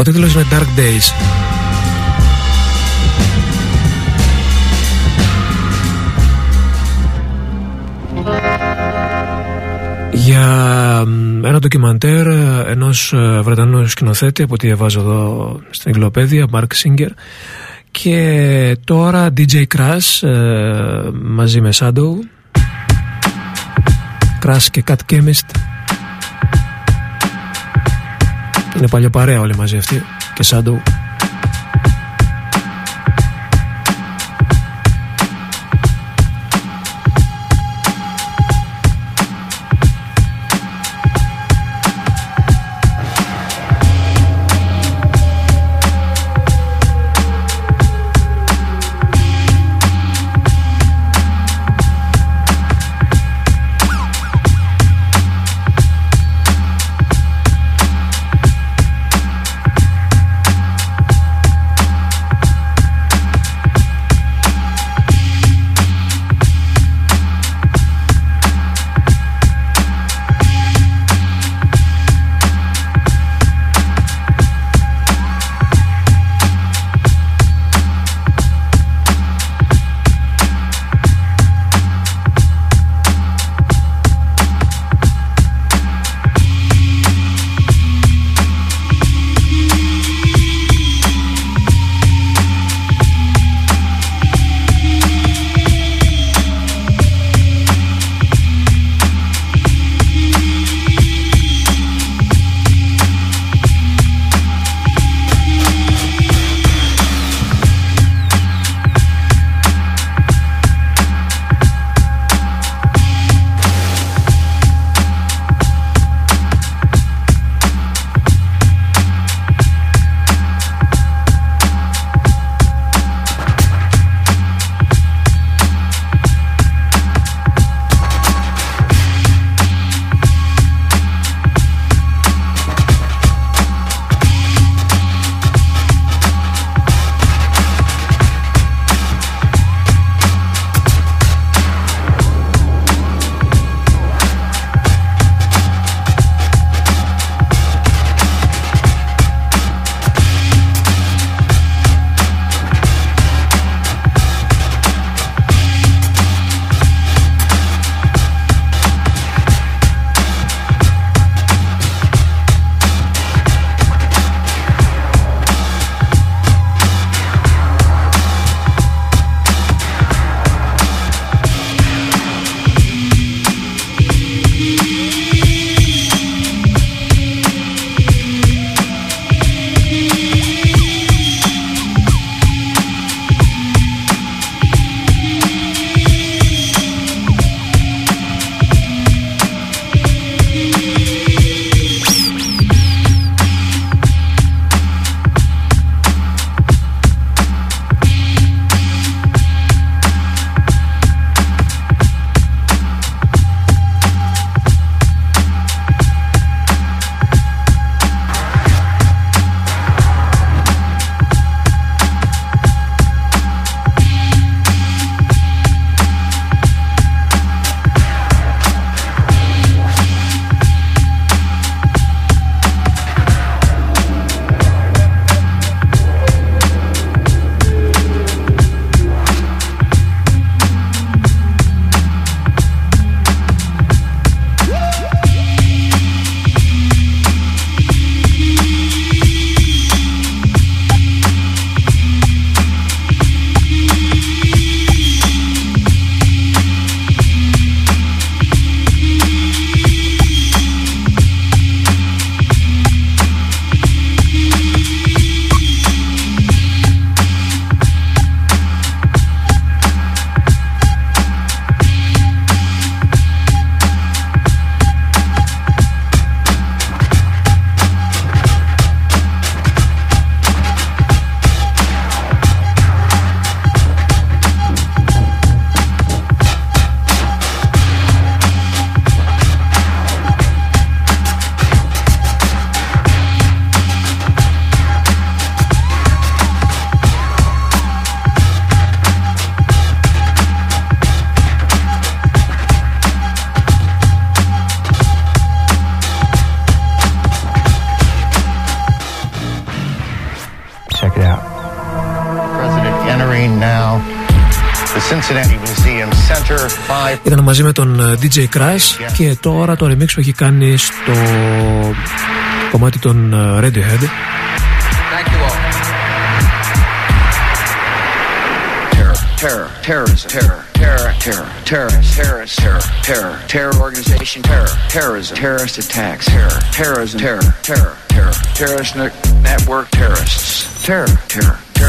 S5: Ο τίτλος είναι Dark Days. Για ένα ντοκιμαντέρ ενός ε, Βρετανού σκηνοθέτη από ό,τι διαβάζω εδώ στην εγκυλοπαίδεια, Mark Singer. Και τώρα DJ Crash ε, μαζί με Shadow. Crash και Cat Chemist είναι παλιό παρέα όλοι μαζί αυτοί και Shadow
S13: Cincinnati
S5: μαζί με τον ε, DJ Crash και τώρα το remix που έχει κάνει στο κομμάτι των ε, Radiohead.
S14: Thank you all.
S15: terror, terrorism, terror, terror, terror, terrorist, terrorist, terror, terror, terror organization, terror, terrorism, terrorist attacks, terror, terrorism, terror, terror, terror, terrorist ne- network, terrorists, terror, terror,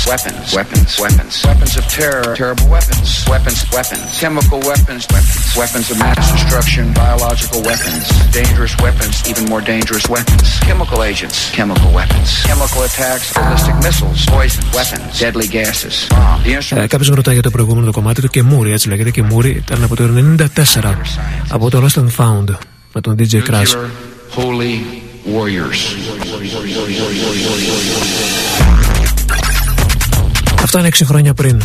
S15: Weapons, weapons, weapons, weapons of terror, terrible weapons, weapons, weapons, chemical weapons, weapons, weapons of mass destruction, biological weapons, dangerous weapons, even more dangerous weapons, chemical agents, chemical weapons, chemical attacks, ballistic missiles, poison, weapons, deadly gases, bomb. The instrument
S5: Ε, Κάποιο με ρωτάει για το προηγούμενο το κομμάτι του και Μούρι, έτσι λέγεται. Και Μούρι ήταν από το 94 από το Lost and Found με τον DJ Crash.
S15: nuclear holy warriors.
S5: Αυτά είναι 6 χρόνια πριν.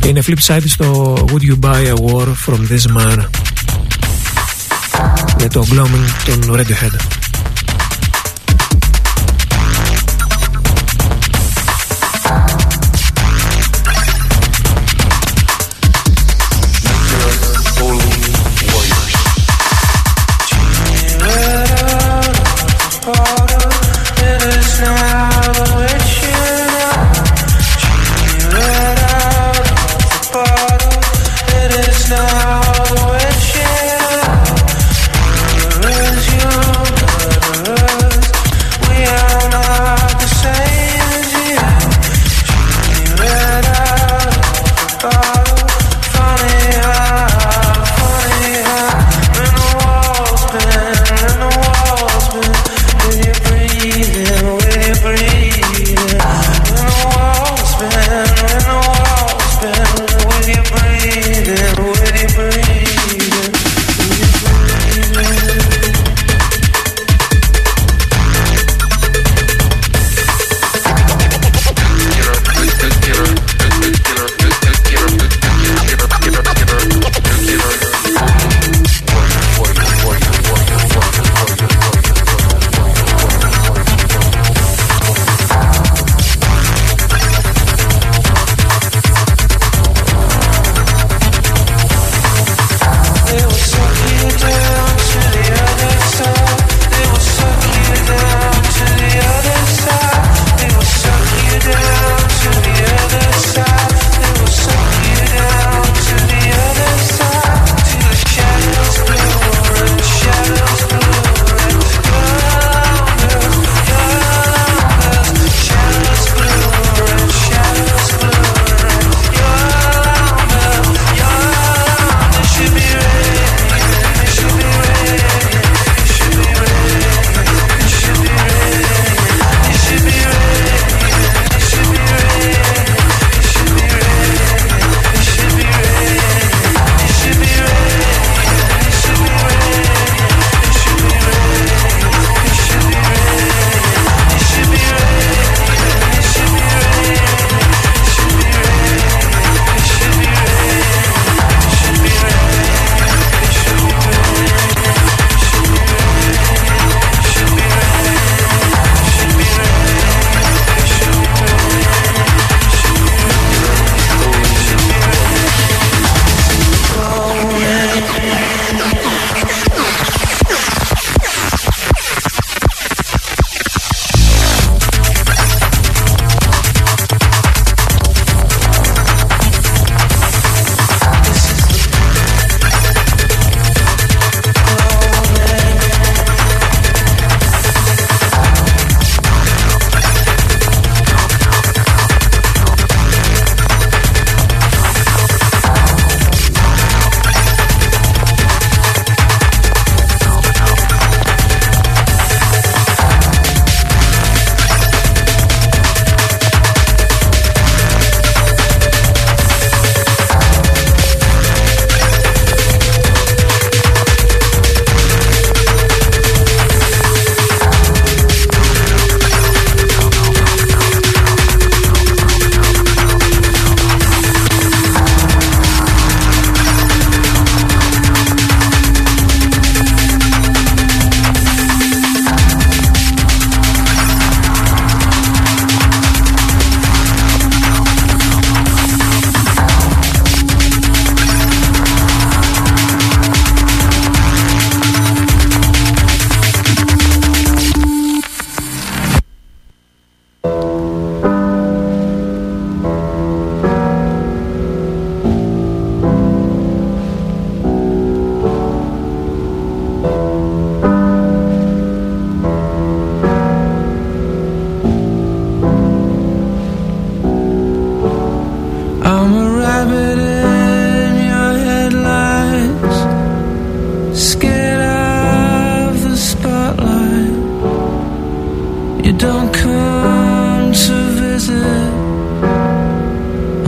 S5: Και είναι flip side στο Would You Buy a War from This Man με το Gloaming των Radiohead.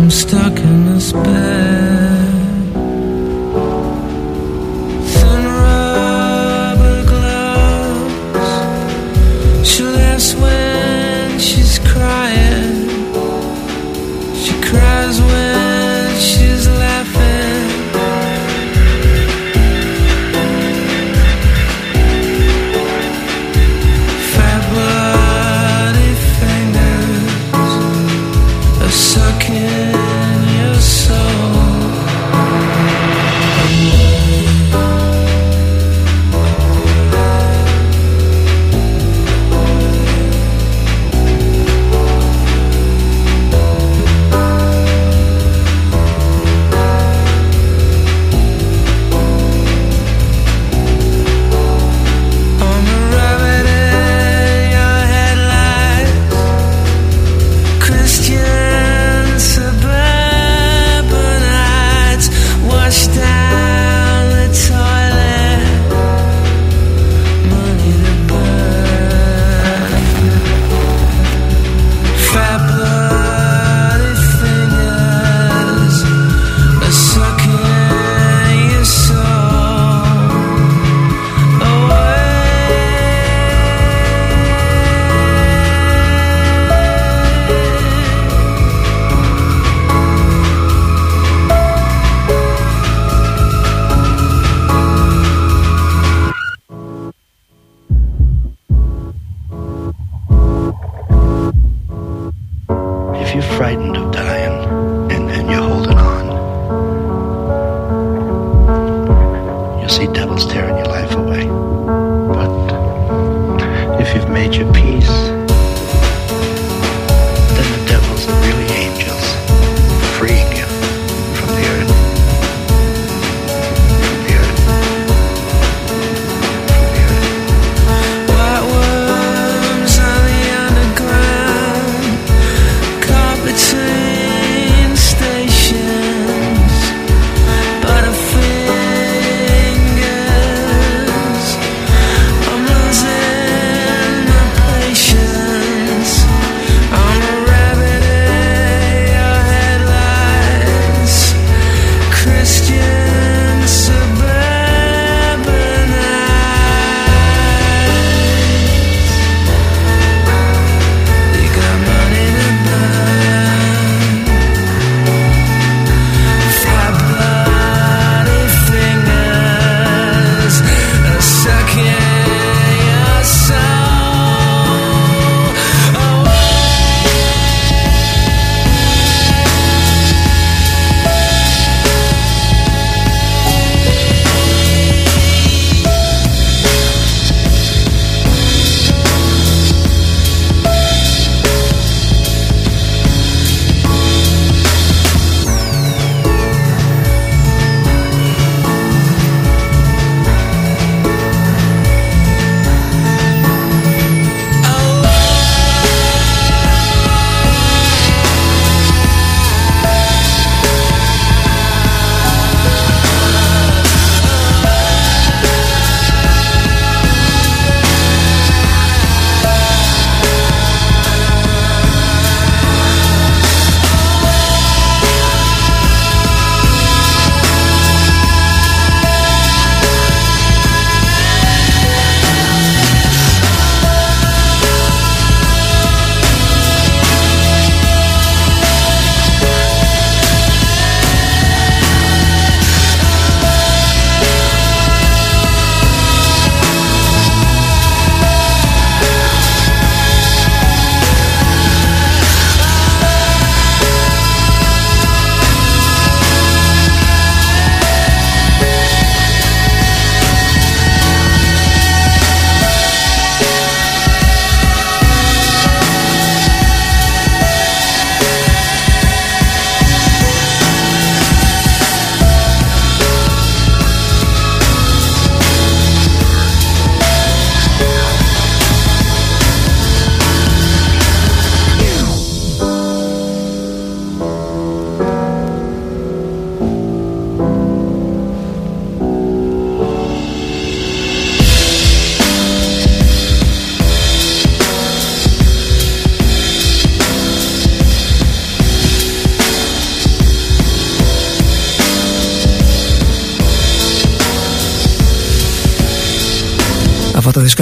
S11: I'm stuck in this bed. Thin rubber gloves. She laughs when she's crying. She cries when.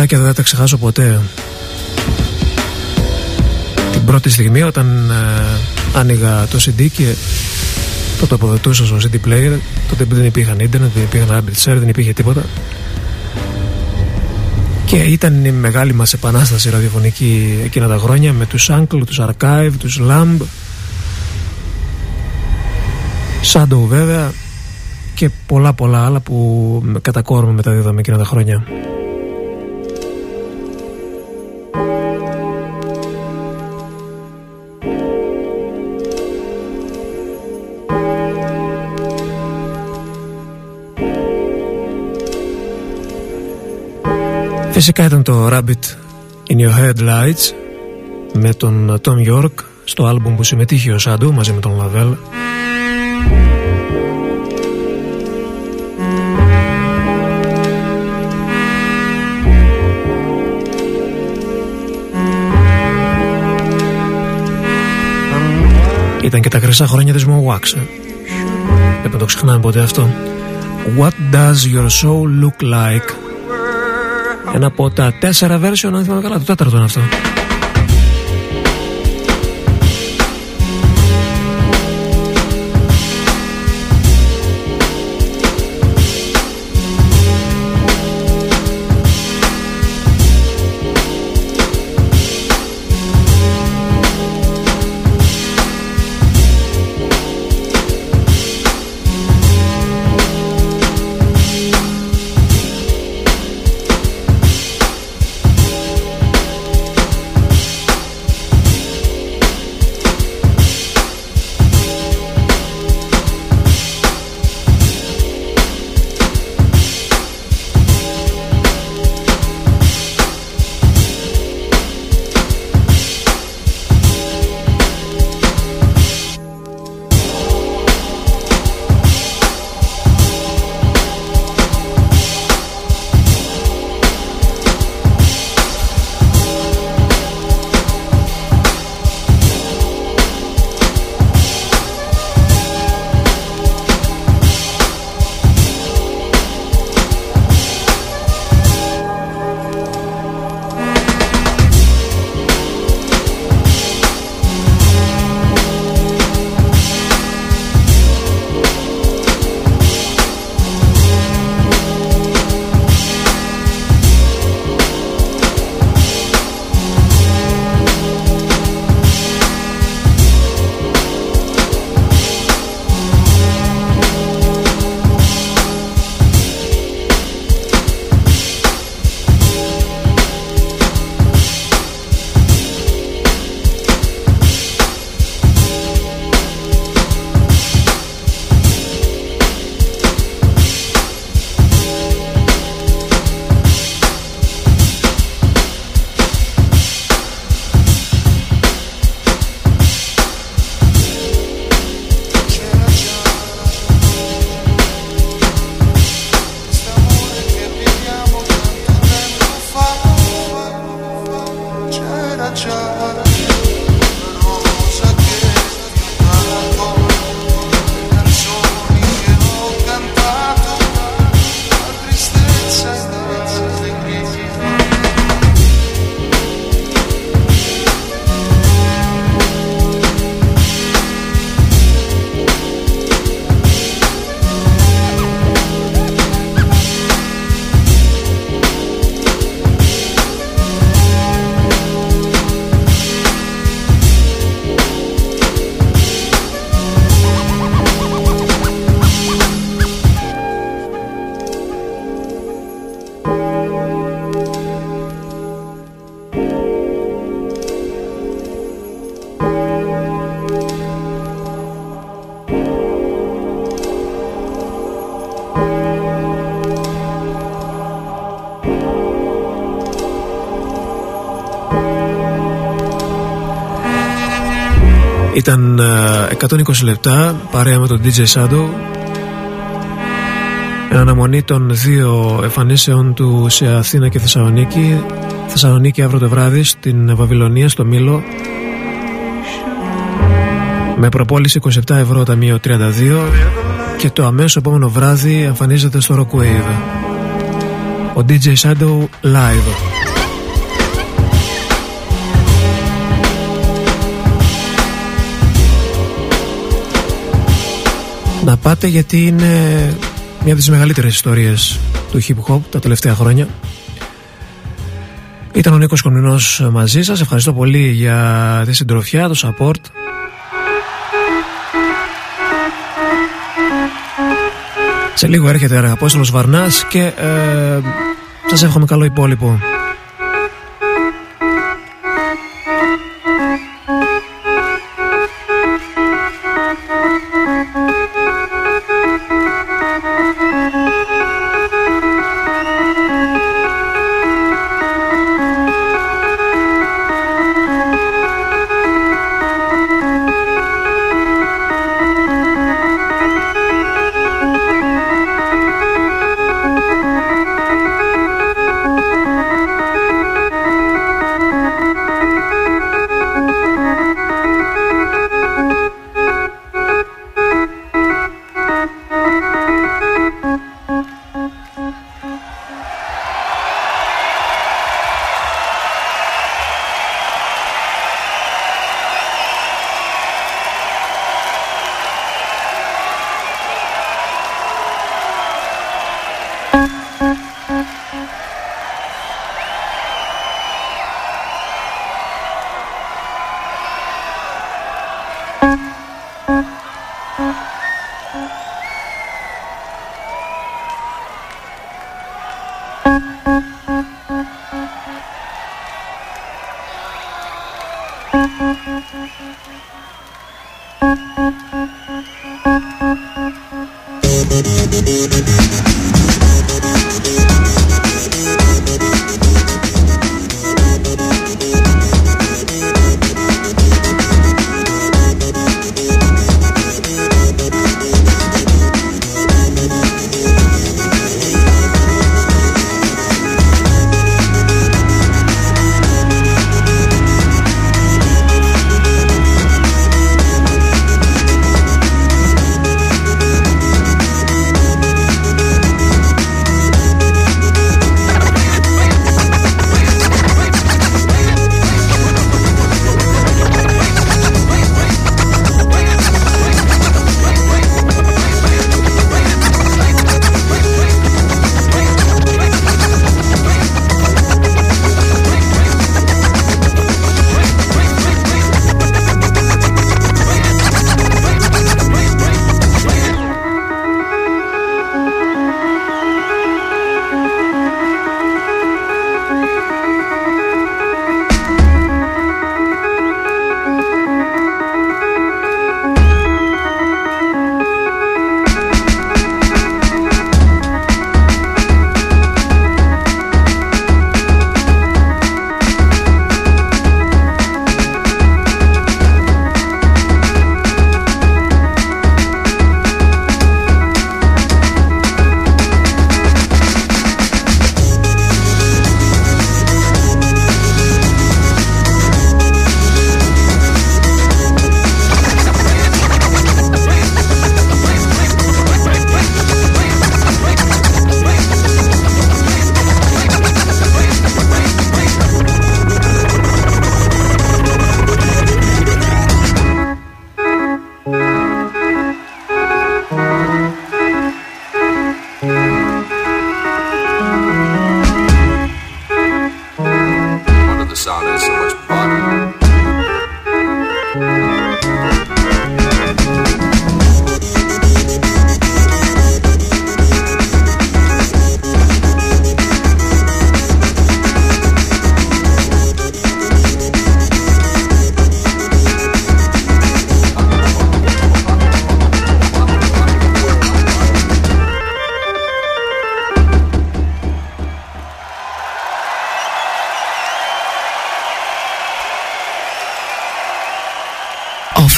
S5: Αυτά τα δισκάκια δεν θα τα ξεχάσω ποτέ. Την πρώτη στιγμή όταν ε, άνοιγα το CD και το τοποθετούσα στο CD player, τότε δεν υπήρχαν ίντερνετ, δεν υπήρχαν Rabbit Share, δεν υπήρχε τίποτα. Και ήταν η μεγάλη μας επανάσταση ραδιοφωνική εκείνα τα χρόνια με τους Uncle, τους Archive, τους Lamb, Shadow βέβαια και πολλά πολλά άλλα που κατά κόρμα μεταδίδαμε εκείνα τα χρόνια. Φυσικά ήταν το Rabbit in Your Headlights με τον Tom York στο άλμπουμ που συμμετείχε ο Σάντου μαζί με τον Λαβέλ. Ήταν και τα χρυσά χρόνια της Wax. Δεν το ξεχνάμε ποτέ αυτό. What does your soul look like? Ένα από τα τέσσερα version, αν θυμάμαι καλά, το τέταρτο είναι αυτό. Ήταν 120 ε, λεπτά παρέα με τον DJ Shadow. Εν αναμονή των δύο εμφανίσεων του σε Αθήνα και Θεσσαλονίκη. Θεσσαλονίκη αύριο το βράδυ στην Βαβυλωνία στο Μήλο. Με προπόληση 27 ευρώ ταμείο 32 και το αμέσως επόμενο βράδυ εμφανίζεται στο Rockwave. Ο Ο DJ Shadow Live. Να πάτε γιατί είναι μια από τις μεγαλύτερες ιστορίες του hip hop τα τελευταία χρόνια. Ήταν ο Νίκος Κομνηνός μαζί σας. Ευχαριστώ πολύ για τη συντροφιά, το support. Σε λίγο έρχεται ο Απόστολος Βαρνάς και ε, σας εύχομαι καλό υπόλοιπο.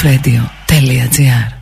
S16: offradio.gr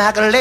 S17: I can live.